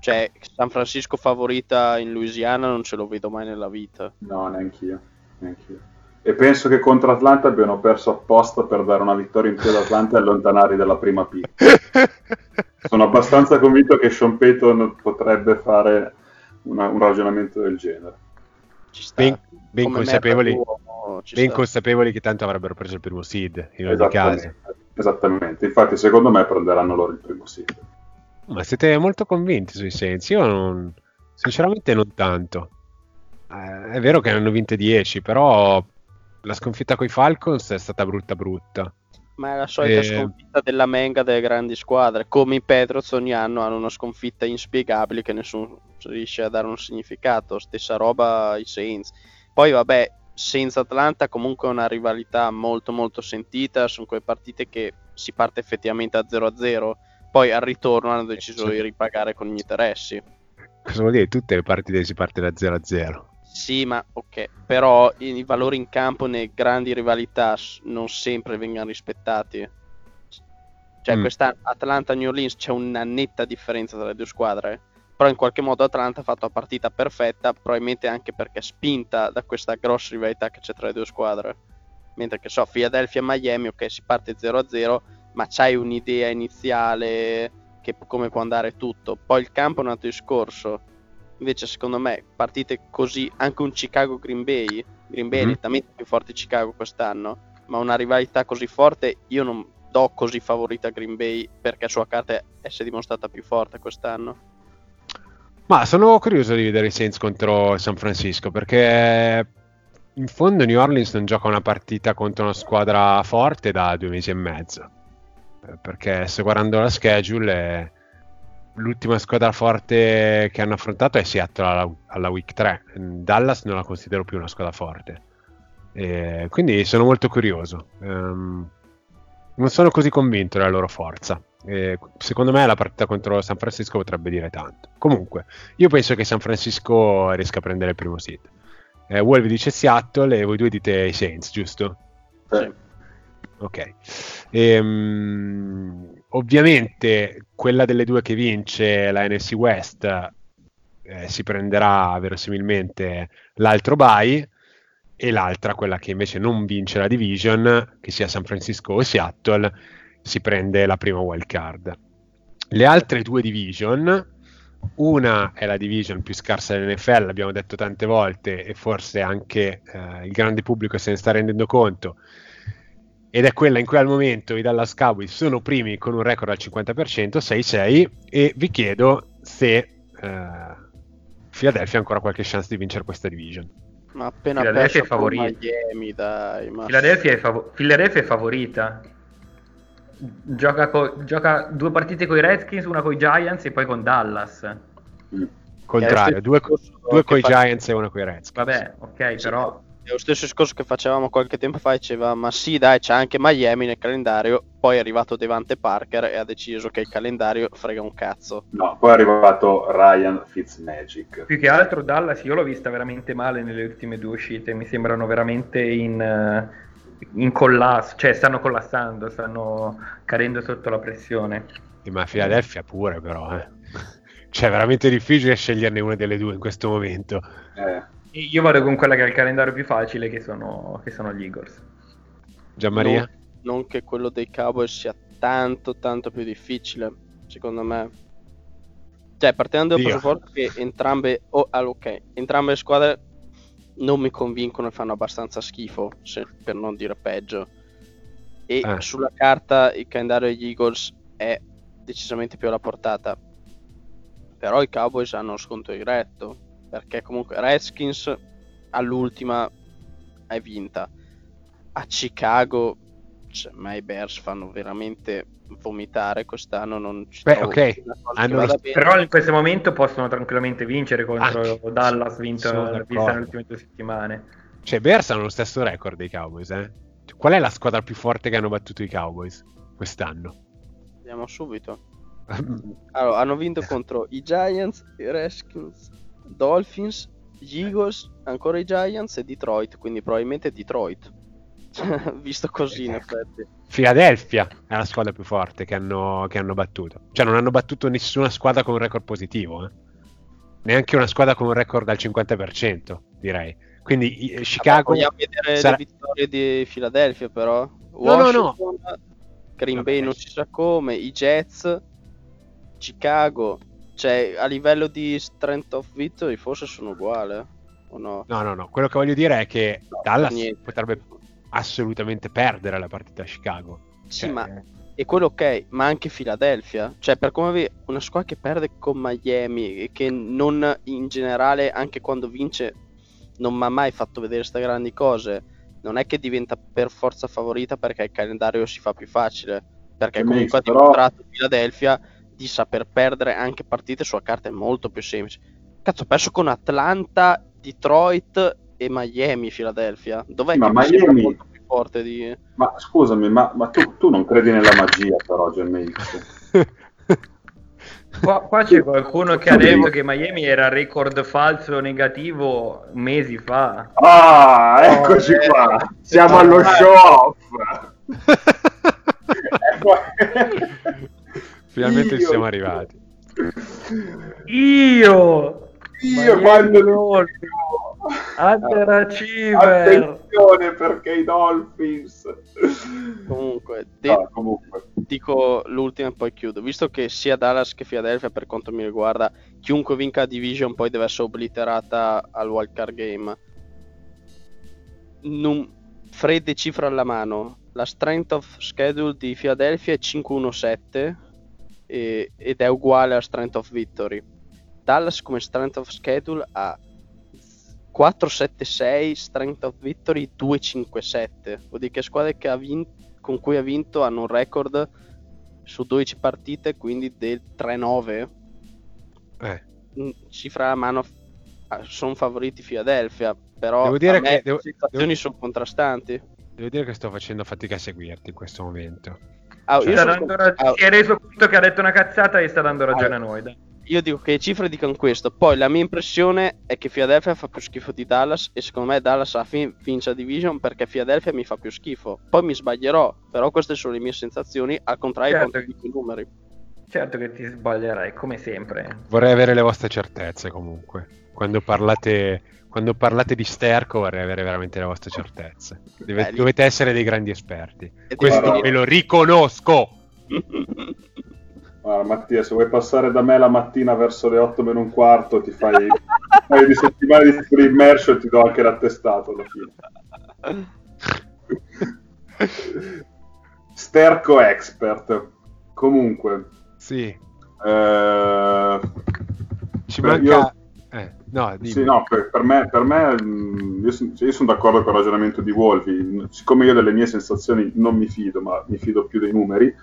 Cioè, San Francisco favorita in Louisiana non ce lo vedo mai nella vita. No, neanch'io. Neanch'io. E penso che contro Atlanta abbiano perso apposta per dare una vittoria in più ad Atlanta e allontanarli dalla prima P. Sono abbastanza convinto che Sean Payton potrebbe fare una, un ragionamento del genere. Ben, ben consapevoli, ben consapevoli che tanto avrebbero preso il primo seed in ogni caso. Esattamente, infatti secondo me prenderanno loro il primo seed. Ma siete molto convinti sui Saints? Io non, sinceramente non tanto. Eh, è vero che ne hanno vinte 10, però la sconfitta con i Falcons è stata brutta brutta. Ma è la solita e... sconfitta della menga delle grandi squadre. Come i Patriots ogni anno hanno una sconfitta inspiegabile che nessuno riesce a dare un significato. Stessa roba i Saints. Poi vabbè, senza Atlanta comunque è una rivalità molto molto sentita, sono quelle partite che si parte effettivamente a 0-0, poi al ritorno hanno deciso di ripagare con gli interessi. Cosa vuol dire? Tutte le partite si parte da 0-0. Sì, ma ok, però i valori in campo nelle grandi rivalità non sempre vengono rispettati. Cioè, mm. questa Atlanta-New Orleans c'è una netta differenza tra le due squadre però in qualche modo Atlanta ha fatto la partita perfetta, probabilmente anche perché è spinta da questa grossa rivalità che c'è tra le due squadre. Mentre che so, Philadelphia e Miami, ok, si parte 0-0, ma c'hai un'idea iniziale che come può andare tutto. Poi il campo è un altro discorso. Invece, secondo me, partite così, anche un Chicago-Green Bay, Green Bay mm-hmm. è nettamente più forte di Chicago quest'anno, ma una rivalità così forte io non do così favorita a Green Bay perché sua carta si è dimostrata più forte quest'anno. Ma sono curioso di vedere i Saints contro San Francisco perché in fondo New Orleans non gioca una partita contro una squadra forte da due mesi e mezzo. Perché se guardando la schedule, è... l'ultima squadra forte che hanno affrontato è Seattle alla, alla week 3. Dallas non la considero più una squadra forte. E quindi sono molto curioso. Um, non sono così convinto della loro forza. Eh, secondo me la partita contro San Francisco potrebbe dire tanto. Comunque, io penso che San Francisco riesca a prendere il primo seed. Eh, Wolf dice Seattle e voi due dite i Saints, giusto? Sì. Ok. Ehm, ovviamente quella delle due che vince la NFC West eh, si prenderà verosimilmente l'altro bye e l'altra, quella che invece non vince la division, che sia San Francisco o Seattle, si prende la prima wild card. Le altre due division, una è la division più scarsa dell'NFL, l'abbiamo detto tante volte e forse anche eh, il grande pubblico se ne sta rendendo conto, ed è quella in cui al momento i Dallas Cowboys sono primi con un record al 50%, 6-6, e vi chiedo se eh, Philadelphia ha ancora qualche chance di vincere questa division. Ma appena Philadelphia è favorita. Miami, dai, ma... Philadelphia, è fav- Philadelphia è favorita. Gioca, co- gioca due partite con i Redskins, una con i Giants e poi con Dallas. Contrario, due, due con i Giants e una con i Redskins. Vabbè, ok, sì, però... È lo stesso discorso che facevamo qualche tempo fa, diceva ma sì dai c'è anche Miami nel calendario, poi è arrivato Devante Parker e ha deciso che il calendario frega un cazzo. No, poi è arrivato Ryan Fitzmagic. Più che altro Dallas io l'ho vista veramente male nelle ultime due uscite, mi sembrano veramente in... Uh in collasso, cioè stanno collassando, stanno cadendo sotto la pressione. E ma Philadelphia pure però, eh. cioè è veramente difficile sceglierne una delle due in questo momento. Eh. Io vado con quella che ha il calendario più facile, che sono, che sono gli Eagles. Gianmaria? Non, non che quello dei Cowboys sia tanto tanto più difficile, secondo me. Cioè, partendo dal presupposto che entrambe, oh, ah, okay, entrambe le squadre non mi convincono e fanno abbastanza schifo, se- per non dire peggio. E Eh. sulla carta il calendario degli Eagles è decisamente più alla portata. Però i Cowboys hanno uno sconto diretto, perché comunque Redskins all'ultima è vinta. A Chicago, cioè, ma i Bears fanno veramente vomitare quest'anno. Non ci Beh, trovo ok, lo-. Però in questo momento possono tranquillamente vincere contro Anche. Dallas, vinto, nelle ultime due settimane. Cioè, i Bears hanno lo stesso record dei Cowboys, eh? Qual è la squadra più forte che hanno battuto i Cowboys quest'anno? Vediamo subito. Allora, hanno vinto contro i Giants, i Redskins, Dolphins, gli Eagles, ancora i Giants e Detroit, quindi probabilmente Detroit. Visto così in effetti. Philadelphia è la squadra più forte che hanno, che hanno battuto. Cioè, non hanno battuto nessuna squadra con un record positivo, eh? Neanche una squadra con un record al 50%, direi. Quindi Vabbè, Chicago... vogliamo vedere sarà- le vittorie di Philadelphia però. No, no, no. Green Vabbè. Bay non si sa come, i Jets, Chicago, cioè a livello di strength of victory forse sono uguali, eh? o no? No, no, no. Quello che voglio dire è che No, Dallas niente. potrebbe assolutamente perdere la partita a Chicago. Sì, Cioè, ma E quello ok, ma anche Philadelphia. Cioè, per come vedi, una squadra che perde con Miami e che non in generale, anche quando vince, non mi ha mai fatto vedere queste grandi cose. Non è che diventa per forza favorita perché il calendario si fa più facile. Perché comunque ha però- dimostrato Philadelphia di saper perdere anche partite sulla carta è molto più semplice. Cazzo, ha perso con Atlanta, Detroit e Miami Philadelphia. Dov'è Ma che Miami- molto più forte di... Ma scusami, ma, ma tu, tu non credi nella magia però, GMX? Qua, qua c'è qualcuno che ha detto che Miami era record falso negativo mesi fa. Ah, eccoci eh, qua. Siamo allo eh. show off. Finalmente ci Io- siamo arrivati. Io! Io quando Dolphins, Underachiever! Attenzione perché i Dolphins. Comunque, de- Ah, comunque. dico l'ultima e poi chiudo. Visto che sia Dallas che Philadelphia, per quanto mi riguarda, chiunque vinca la division poi deve essere obliterata al wild card game. Num- fredde cifra alla mano. La strength of schedule di Philadelphia è 5-1-7 e- ed è uguale alla strength of victory. Dallas come strength of schedule ha 4-7-6, strength of victory 2-5-7. Vuol dire che squadre che ha vin- con cui ha vinto hanno un record su 12 partite, quindi del 3-9. Eh, Mm, Cifra a mano, ah, sono favoriti Philadelphia, però Devo dire a che- devo- le sensazioni devo- sono contrastanti. devo dire che sto facendo fatica a seguirti in questo momento. Ah, Cioè, sono- rag- ah, Si è reso conto che ha detto una cazzata e sta dando ragione a noi. dai. io dico che le cifre dicono questo. Poi la mia impressione è che Philadelphia fa più schifo di Dallas e secondo me Dallas alla fine vince la division perché Philadelphia mi fa più schifo. Poi mi sbaglierò, però queste sono le mie sensazioni, al contrario Certo. quando dico i numeri. Certo che ti sbaglierai, come sempre. Vorrei avere le vostre certezze comunque. Quando parlate, quando parlate di Sterco vorrei avere veramente le vostre certezze. Deve- dovete essere dei grandi esperti. E Questo me lo riconosco. Guarda, Mattia, se vuoi passare da me la mattina verso le 8 meno un quarto, ti fai un paio di settimane di immersion e ti do anche l'attestato alla fine. Sterco expert. Comunque, Sì, eh, ci manca... io- no. Sì, no, per, per me, per me mh, io, son- io sono d'accordo con il ragionamento di Wolfi. Siccome io delle mie sensazioni non mi fido, ma mi fido più dei numeri,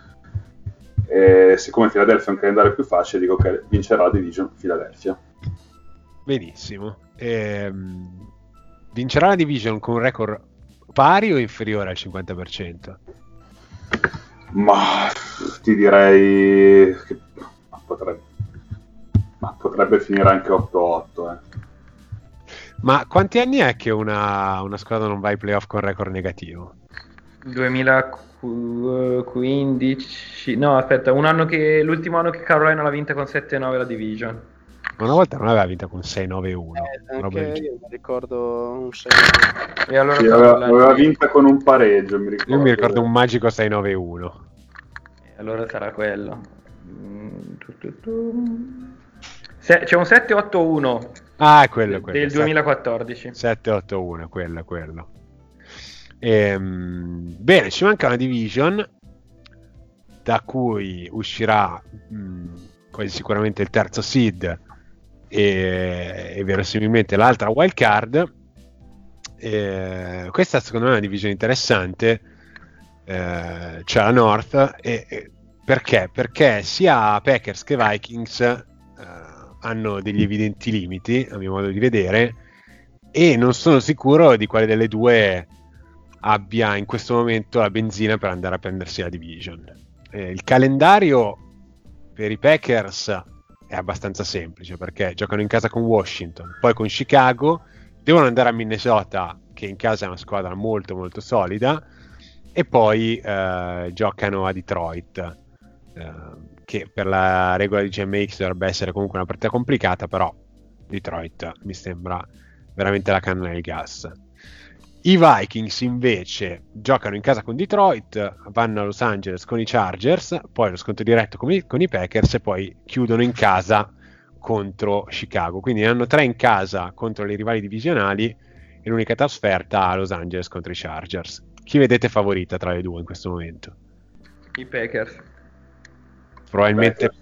e siccome Philadelphia è un calendario più facile, dico che vincerà la division Philadelphia. Benissimo. Ehm, vincerà la division con un record pari o inferiore al 50%? Ma ti direi che potrebbe, ma potrebbe finire anche 8-8. Eh. Ma quanti anni è che una, una squadra non va ai playoff con record negativo? 2015 no aspetta un anno che l'ultimo anno che Carolina l'ha vinta con 7-9 la division Una volta non aveva vinta con 6-9-1. Eh, anche io mi ricordo un 6 e allora Sì, aveva, aveva vinta con un pareggio, mi ricordo. Io mi ricordo un magico 6-9-1. e allora sarà quello Mm, tu, tu, tu. Se- c'è un 7-8-1 Ah, quello, quello. del 2014. 781, quello, quello. Ehm, bene, ci manca una division da cui uscirà mh, quasi sicuramente il terzo seed e, e verosimilmente l'altra wild card. Eh, questa secondo me è una divisione interessante. Eh, c'è la North e, e perché? Perché sia Packers che Vikings eh, hanno degli evidenti limiti, a mio modo di vedere, e non sono sicuro di quale delle due abbia in questo momento la benzina per andare a prendersi la division. Eh, il calendario per i Packers è abbastanza semplice perché giocano in casa con Washington, poi con Chicago, devono andare a Minnesota che in casa è una squadra molto molto solida e poi eh, giocano a Detroit eh, che per la regola di GMX dovrebbe essere comunque una partita complicata però Detroit mi sembra veramente la canna del gas i Vikings invece giocano in casa con Detroit, vanno a Los Angeles con i Chargers, poi lo sconto diretto con i, con i Packers e poi chiudono in casa contro Chicago. Quindi ne hanno tre in casa contro i rivali divisionali e l'unica trasferta a Los Angeles contro i Chargers. Chi vedete favorita tra le due in questo momento? I Packers. Probabilmente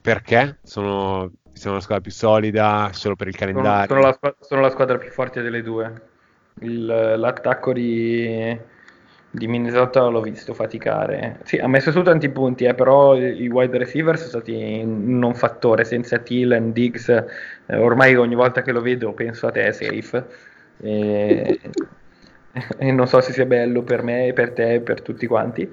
perché sono, sono la squadra più solida, solo per il Sono, calendario. sono la, squa- sono la squadra più forte delle due. Il- l'attacco di, di Minnesota l'ho visto faticare. Sì, ha messo su tanti punti, eh, però i wide receiver sono stati non fattore. Senza Thielen, Diggs, eh, ormai ogni volta che lo vedo penso a te, safe. E, e non so se sia bello per me, per te, per tutti quanti.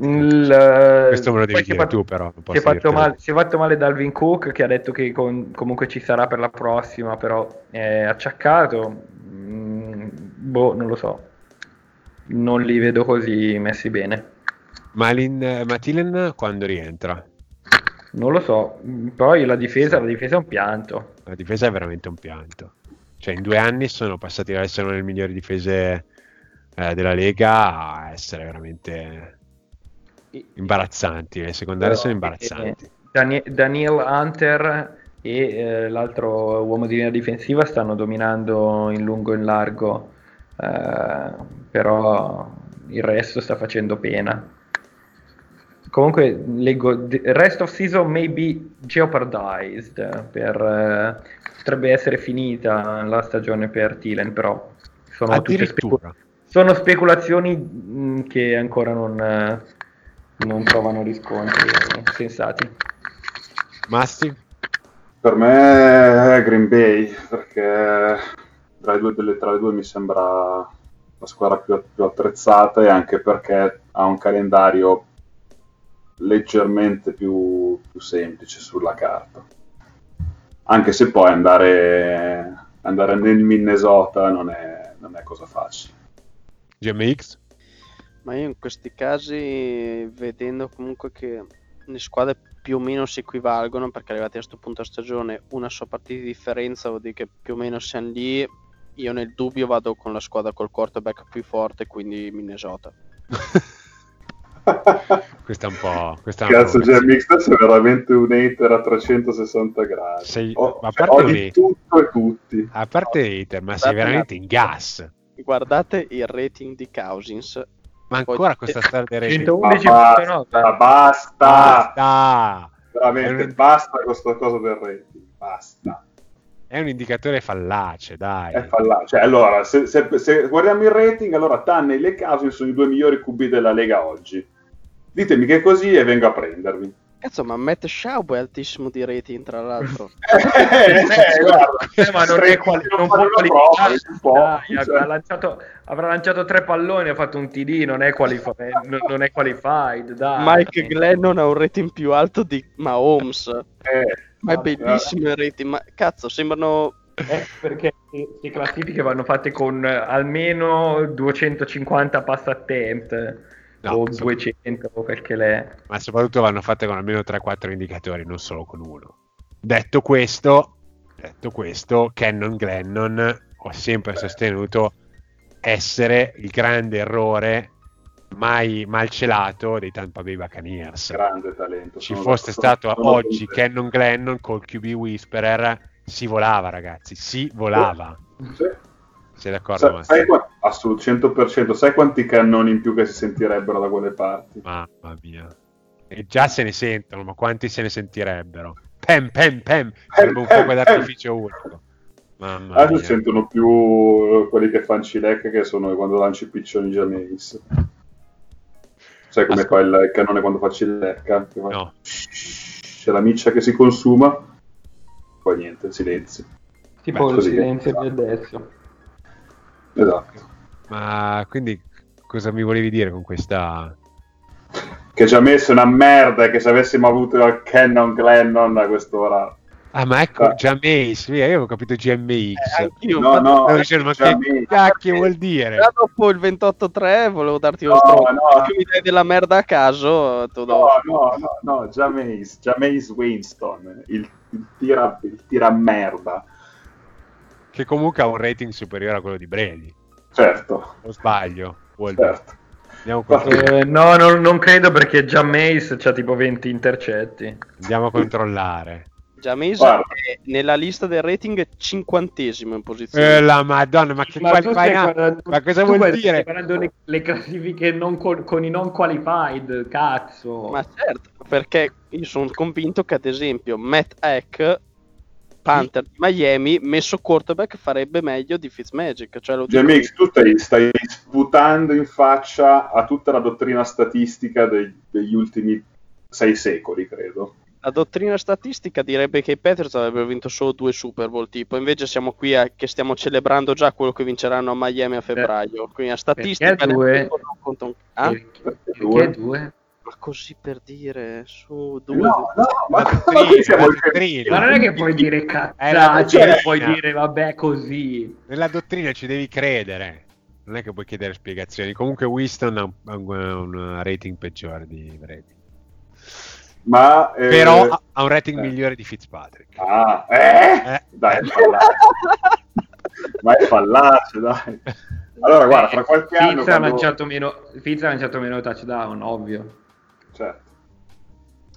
Il- Questo me lo devi dire fatto- tu però. si è, fatto male, si è fatto male Dalvin Cook che ha detto che con- comunque ci sarà per la prossima, però è acciaccato. Mm, boh, non lo so. Non li vedo così messi bene. Ma, Lin- ma Thielen quando rientra? Non lo so. Mm, Poi la difesa, la difesa è un pianto. La difesa è veramente un pianto. Cioè, in due anni sono passati da essere una delle migliori difese eh, della Lega a essere veramente imbarazzanti. Le secondarie sono imbarazzanti. Eh, Dani- Daniel Hunter e eh, l'altro uomo di linea difensiva stanno dominando in lungo e in largo, eh, però il resto sta facendo pena. Comunque leggo "The rest of season may be jeopardized per, eh, potrebbe essere finita la stagione per Thielen, però sono tutte specu- Addirittura. sono speculazioni mh, che ancora non, eh, non trovano riscontri sensati. Masti? Per me è Green Bay, perché tra le due, delle- tra le due mi sembra la squadra più, più attrezzata e anche perché ha un calendario leggermente più, più semplice sulla carta. Anche se poi andare, andare nel Minnesota non è, non è cosa facile. GMX? Ma io in questi casi, vedendo comunque che le squadre più o meno si equivalgono, perché arrivati a questo punto della stagione una sola partita di differenza vuol dire che più o meno siamo lì, io nel dubbio vado con la squadra col quarterback più forte, quindi Minnesota. Questa è un po'. Questa Cazzo, GMX adesso è veramente un hater a 360 gradi. Sei- Ho, a parte odi lui- tutto e tutti. A parte hater, ma sei veramente un in gas. Guardate il rating di Cousins, Ma ancora questa storia del rating? 111 Ma punto basta, basta, Basta! veramente un- basta con questa cosa del rating, basta. È un indicatore fallace, dai. È fallace. Cioè, allora, se, se- se guardiamo il rating, allora Tanne e Cousins sono i due migliori QB della Lega oggi. Ditemi che è così e vengo a prendervi. Cazzo ma Matt Schaub è altissimo di rating tra l'altro. Eh, eh, guarda, Eh, ma non è quali- non può Dai, cioè. avrà, lanciato, tre palloni, ha fatto un TD, non è, qualifi- eh, non- non è qualified. Dai. Mike Glennon ha un rating più alto di Mahomes. Eh, Ma è Vabbè, bellissimo il rating, ma cazzo, sembrano Eh, perché le classifiche vanno fatte con eh, almeno 250 pass attempt No, o insomma. 200 o quel che l'è. Ma soprattutto vanno fatte con almeno 3-4 indicatori, non solo con uno. Detto questo, detto questo, Cannon Glennon ho sempre sostenuto essere il grande errore mai malcelato dei Tampa Bay Buccaneers. grande talento. Ci fosse stato sono oggi. Cannon Glennon col QB Whisperer Si volava, ragazzi, si volava. Sì. Sei d'accordo, Sai, sai assolutamente 100%. Sai quanti cannoni in più che si sentirebbero da quelle parti? Mamma mia. E già se ne sentono, ma quanti se ne sentirebbero? Pem, pem, pem. Sarebbe un fuoco d'artificio unico. Mamma Adesso mia. sentono più eh, quelli che fanno cilec che sono quando lanci i piccioni Jameis. Sai come Ascolta. fa il, il cannone quando fa cilecca? Fa- No. C'è la miccia che si consuma, poi niente, silenzio. Tipo il silenzio di adesso. Esatto. Ma quindi cosa mi volevi dire con questa... Che Jameis è una merda e che se avessimo avuto il Cannon Glennon a quest'ora... Ah, ma ecco, già Mace, io avevo capito GMX. Eh, anch'io, No, no, Stavo dicendo, ma che cacchio vuol dire? già dopo il 28-3 volevo darti uno No, stronzo. no. Che mi dai della merda a caso, tu No, no, no, no, Jameis, Jameis Winston, il, il tira, il tira merda. Che comunque ha un rating superiore a quello di Brady. Certo, O sbaglio? Certo. Andiamo, Eh, no, non, non credo perché già Mace c'ha tipo 20 intercetti. andiamo a controllare. Jameis Guarda. è nella lista del rating cinquantesimo in posizione. Eh, la madonna, ma che Ma, quali tu fai stai na- guardando- Ma cosa vuol dire? Guardando le, le classifiche non con, con i non qualified, cazzo. Ma certo, perché io sono convinto che ad esempio Matt Eck, Panther di Miami, messo quarterback farebbe meglio di Fitzmagic. Cioè Jameis, tu stai, stai sputando in faccia a tutta la dottrina statistica dei- degli ultimi sei secoli, credo. La dottrina statistica direbbe che i Patriots avrebbero vinto solo due Super Bowl, tipo, invece siamo qui a- che stiamo celebrando già quello che vinceranno a Miami a febbraio. Quindi la statistica Perché due? non conta un- Ah? Perché perché due? Ma così per dire, su due. No, no, ma, ma dottrina, qui siamo la il- dottrina. Ma non è che puoi dire Eh, cazzate, cioè, puoi dire vabbè così. Nella dottrina ci devi credere. Non è che puoi chiedere spiegazioni. Comunque Winston ha un, un- un rating peggiore di Brady. Ma, eh, Però ha- un rating eh. migliore di Fitzpatrick. Ah, eh? Eh. Dai, è fallace. Ma è fallace, dai. Allora, guarda, fra qualche anno... Fitz ha, quando- lanciato meno, Fitz ha lanciato meno touchdown, ovvio. Certo.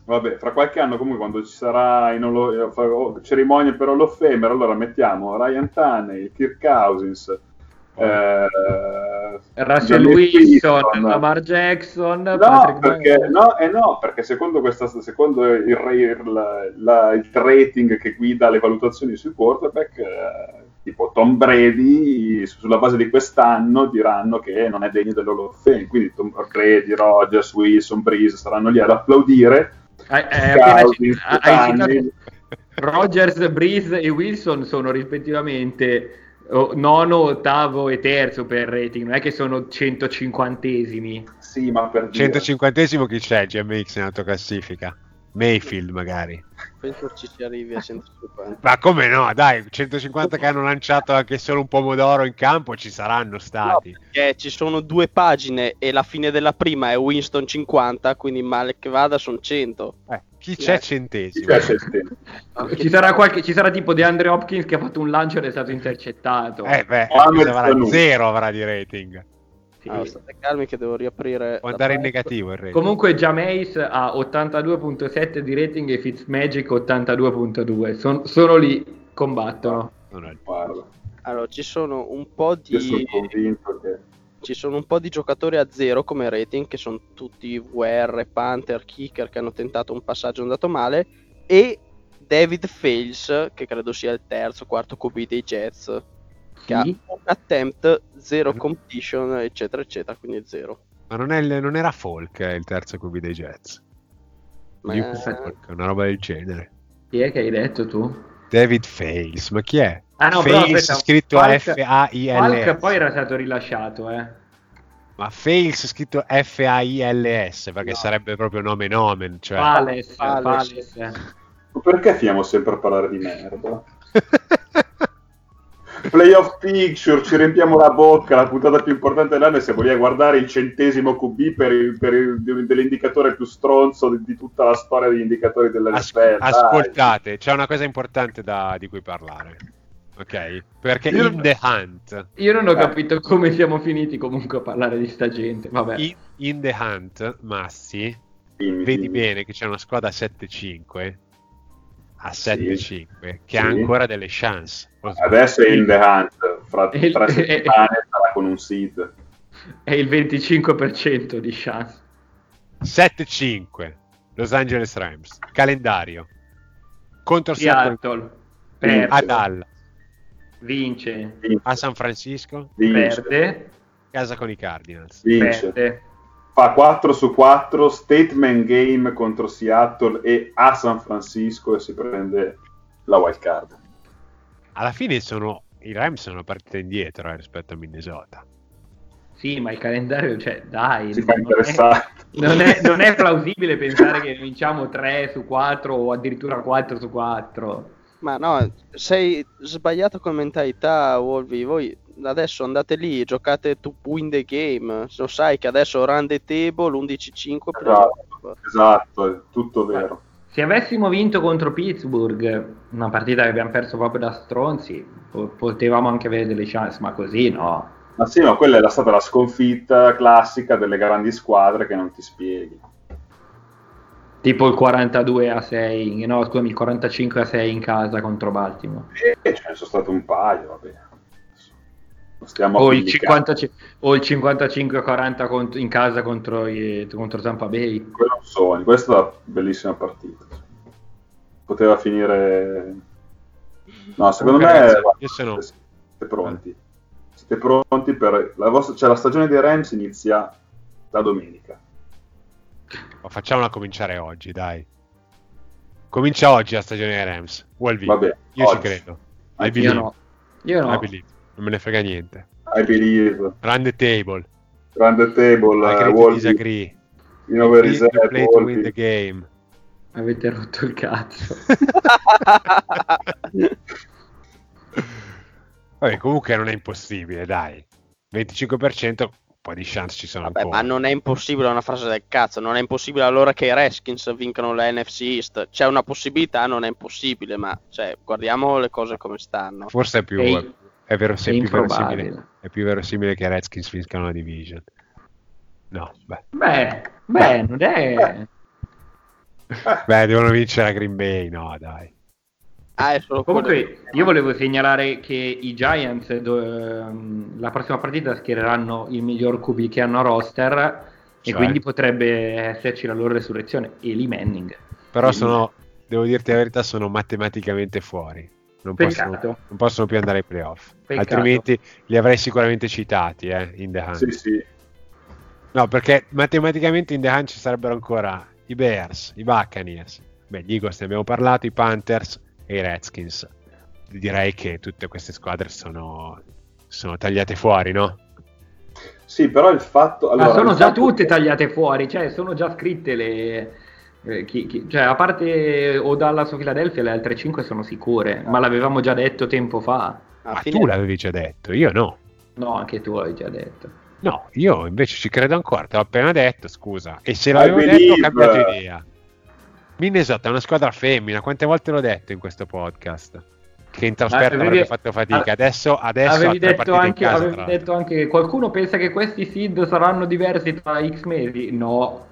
Vabbè, fra qualche anno comunque quando ci sarà in Hall- eh, oh, cerimonia per Hall of Famer, allora mettiamo Ryan Tannehill, Kirk Cousins, eh, Russell Wilson. Lamar Jackson, No, perché, no, eh no, perché secondo, questa, secondo il, il- la- il rating che guida le valutazioni sui quarterback, eh, tipo Tom Brady, su- sulla base di quest'anno diranno che non è degno dell'Hall of Fame. Quindi Tom Brady, Rodgers, Wilson, Breeze saranno lì ad applaudire. Hai, hai cit- hai citato Rogers, Breeze e Wilson sono rispettivamente nono, ottavo e terzo per rating, non è che sono 150esimi. Sì, ma per dire. 150esimo chi c'è GMX nella tua classifica? Mayfield magari. Penso ci si arrivi a 150. Ma come no? Dai, 150 che hanno lanciato anche solo un pomodoro in campo ci saranno No, stati. perché ci sono due pagine e la fine della prima è Winston 50, quindi male che vada sono 100. Eh, chi c'è Eh. Chi centesimo? c'è c'è Steve? Ci sarà, qualche, ci sarà tipo DeAndre Hopkins che ha fatto un lancio ed è stato intercettato. Eh beh, avrà? Zero avrà di rating. Sì. Allora, state calmi che devo riaprire. Può andare in pagina. negativo il rating. Comunque Jameis ha 82.7 di rating e Fitzmagic 82.2. Son- sono lì, combattono. Non è- Guarda, Allora, ci sono un po' io sono di convinto che. ci sono un po' di giocatori a zero come rating che sono tutti VR, Panther, Kicker che hanno tentato un passaggio andato male e David Fales che credo sia il terzo, quarto QB dei Jets che ha un attempt, zero completion eccetera eccetera, quindi zero. Ma non, è il- non era Folk eh, il terzo QB dei Jets. Ma Luke Falk, una roba del genere. Chi è che hai detto tu? David Fales, ma chi è? Ah no, però Fales aspetta, scritto F-A-I-L-S. Falk poi era stato rilasciato, eh. Ma Fales scritto F-A-I-L-S perché No. sarebbe proprio nome nomen. Cioè... Fales, Fales. Fales. Ma perché finiamo sempre a parlare di merda? Playoff Picture, ci riempiamo la bocca, la puntata più importante dell'anno e siamo lì a guardare il centesimo QB per il, per il- dell'indicatore più stronzo di, di tutta la storia degli indicatori della As- ascoltate, c'è una cosa importante da- di cui parlare. Ok? Perché Io- in The Hunt, Io non ho Eh. capito come siamo finiti comunque a parlare di sta gente. Vabbè. in, in The Hunt, Massi, Dimmi, vedi dimmi. bene che c'è una squadra 7-5 a 7-5, che ha Sì. ancora delle chance. Adesso è in the hunt, fra E il- tre settimane sarà con un seed. È il 25% di chance. 7-5, Los Angeles Rams. Calendario. Contro Seattle, Seattle a Dallas, vince, a San Francisco, Vince, perde, casa con i Cardinals. vince. perde. Fa 4 su 4, statement game contro Seattle e a San Francisco e si prende la wild card. Alla fine sono i Rams sono partite indietro eh, rispetto a Minnesota. Sì, ma il calendario, cioè, dai, Si fa non è, interessante. non, è, non è plausibile pensare che vinciamo 3 su 4 o addirittura 4 su 4. Ma no, sei sbagliato con mentalità, Wolvi. Voi adesso andate lì, giocate to win the game. Lo sai che adesso run the table 11-5 Esatto, esatto, è tutto vero. Se avessimo vinto contro Pittsburgh, una partita che abbiamo perso proprio da stronzi, po- potevamo anche avere delle chance, ma così no. Ma sì, ma quella era stata la sconfitta classica delle grandi squadre che non ti spieghi. Tipo il 42 a 6, no scusami, il 45 a 6 in casa contro Baltimore. E ce ne sono state un paio, vabbè. Non stiamo O il, applicando. 50 o il 55 a 40 cont- in casa contro, i- contro Tampa Bay. Quello è un sogno, questa è una bellissima partita. Poteva finire... No, secondo me Ragazzi, io sono- siete pronti. Siete pronti per... La, vostra... cioè, la stagione dei Rams inizia la domenica. Ma facciamola cominciare oggi, dai. Comincia oggi la stagione dei Rams. Wolvi, Vabbè, io oggi. ci credo. I believe. Io no. Io no. I. Non me ne frega niente. I believe. Run the table. Grande table, eh, Agree to Wolves, disagree. in over You his play- to win the game. Avete rotto il cazzo. Vabbè, comunque non è impossibile, dai. 25%, un po' di chance ci sono Vabbè, ancora. ma non è impossibile è una frase del cazzo. Non è impossibile allora che i Redskins vincano la NFC East. C'è una possibilità, non è impossibile, ma cioè, guardiamo le cose come stanno. Forse è più, Ehi, è, vero, è è più verosimile, è più verosimile che i Redskins vincano la division. No, beh. Beh, beh, non è... Beh, devono vincere a Green Bay, no, dai. Ah, è solo quello- Comunque, io volevo segnalare che i Giants do- ehm, la prossima partita schiereranno il miglior QB che hanno a roster e Cioè? quindi potrebbe esserci la loro resurrezione. Eli Manning. Però Quindi- sono, devo dirti la verità, sono matematicamente fuori. Non possono, non possono più andare ai playoff. Peccato. Altrimenti li avrei sicuramente citati eh, in The Hunt. Sì, sì. No, perché matematicamente in The Hunt ci sarebbero ancora i Bears, i Buccaneers, beh, gli Eagles ne abbiamo parlato, i Panthers e i Redskins. Direi che tutte queste squadre sono, sono tagliate fuori, no? Sì, però il fatto... Ma Allora, sono il già fatto- tutte tagliate fuori, cioè sono già scritte le... eh, chi- chi- cioè, a parte o Dallas o Philadelphia, le altre 5 sono sicure, ma l'avevamo già detto tempo fa. alla Ma fine- tu l'avevi già detto, io no. No, anche tu l'avevi già detto. No, io invece ci credo ancora, te l'ho appena detto, scusa. E se I l'avevo detto ho believe- cambiato idea. Minnesota è una squadra femmina, quante volte l'ho detto in questo podcast? Che in trasferta avevi- avrebbe fatto fatica, adesso, adesso ha avevi detto, anche, casa. avevi detto anche qualcuno pensa che questi seed saranno diversi tra X mesi? No,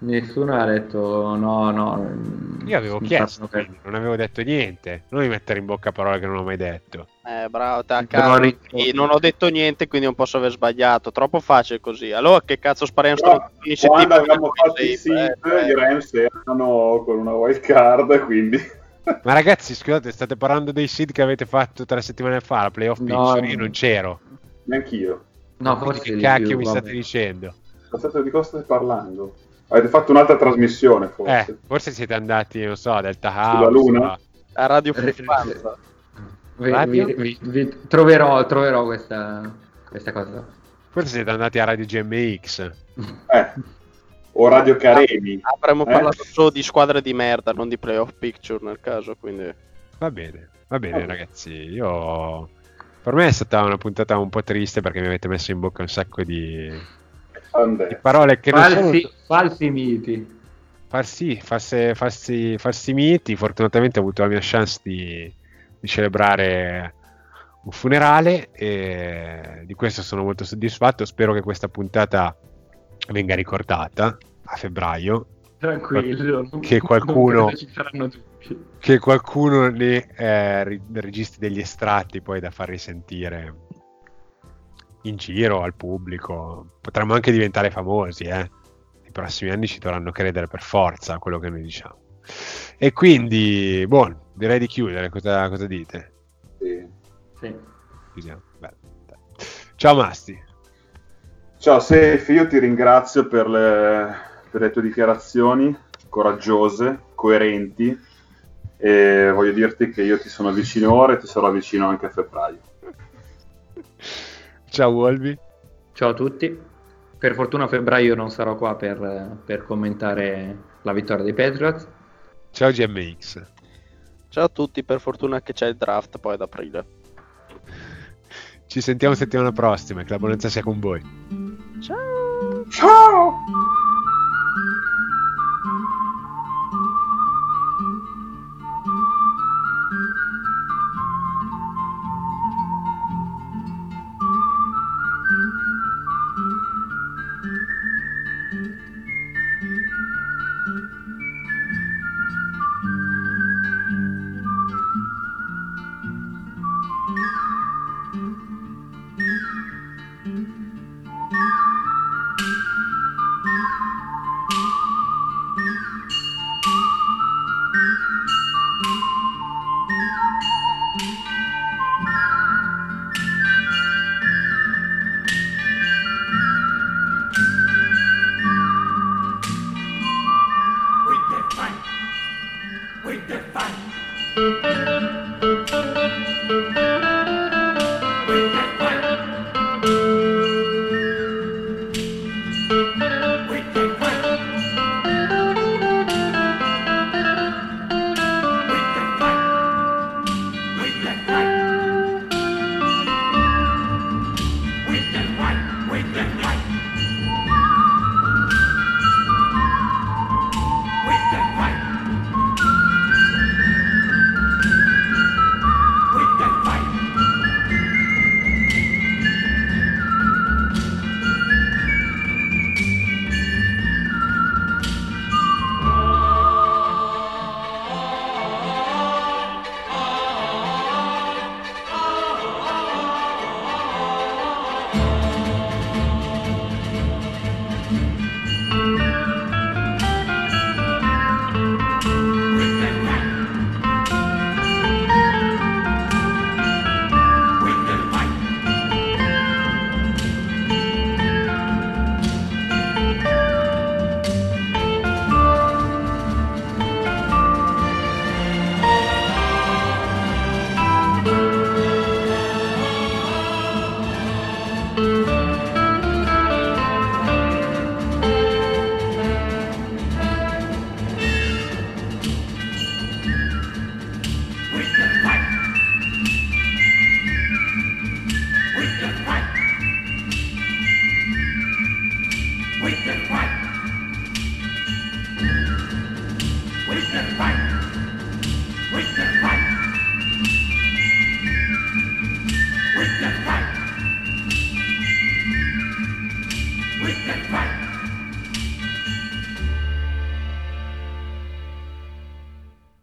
nessuno ha detto no, no. Io avevo Mi chiesto, quindi non avevo detto niente. Non mi mettere in bocca parole che non ho mai detto. Eh, bravo, te a Però caso. ri- Sì, non ho detto niente, quindi non posso aver sbagliato. Troppo facile così. Allora, che cazzo spariamo sto iniziativa? quando avevamo fatto i seed, eh, i Rams erano con una wild card, quindi... Ma ragazzi, scusate, state parlando dei seed che avete fatto tre settimane fa, la playoff No, picture, no. io non c'ero. Neanch'io. No, forse che cacchio più, mi vabbè. state dicendo? State- Di cosa state parlando? Avete fatto un'altra trasmissione, forse? Eh, forse siete andati, non so, a Delta Sulla House. Luna? ma- A Radio Re- Fuffanza. Vi- Radio? vi- vi- vi- troverò, troverò questa, questa cosa. Forse siete andati a Radio GMX. Eh. O Radio Caremi. Avremmo Eh? parlato solo di squadre di merda, non di playoff picture nel caso, quindi... Va bene, va bene, Oh. ragazzi. Io. Per me è stata una puntata un po' triste perché mi avete messo in bocca un sacco di, di Ande. parole che non sono Falsi, falsi miti. farsi, farsi, farsi, farsi miti. Fortunatamente ho avuto la mia chance di, di celebrare un funerale e di questo sono molto soddisfatto. Spero che questa puntata venga ricordata a febbraio. Tranquillo. Che qualcuno- che qualcuno ne eh, ri- registri degli estratti poi da far risentire in giro al pubblico. Potremmo anche diventare famosi, eh. I prossimi anni ci dovranno credere per forza a quello che noi diciamo. E quindi, buono, direi di chiudere. Cosa, cosa dite? Sì. Sì. Chiudiamo. Ciao Masti. Ciao Sef, io ti ringrazio per le, per le tue dichiarazioni coraggiose, coerenti e voglio dirti che io ti sono vicino ora e ti sarò vicino anche a febbraio. Ciao Wolby. Ciao a tutti. Per fortuna a febbraio non sarò qua per, per commentare la vittoria dei Patriots. Ciao GMX. Ciao a tutti, per fortuna che c'è il draft poi ad aprile. Ci sentiamo settimana prossima, che la buonanza sia con voi. Ciao! Ciao!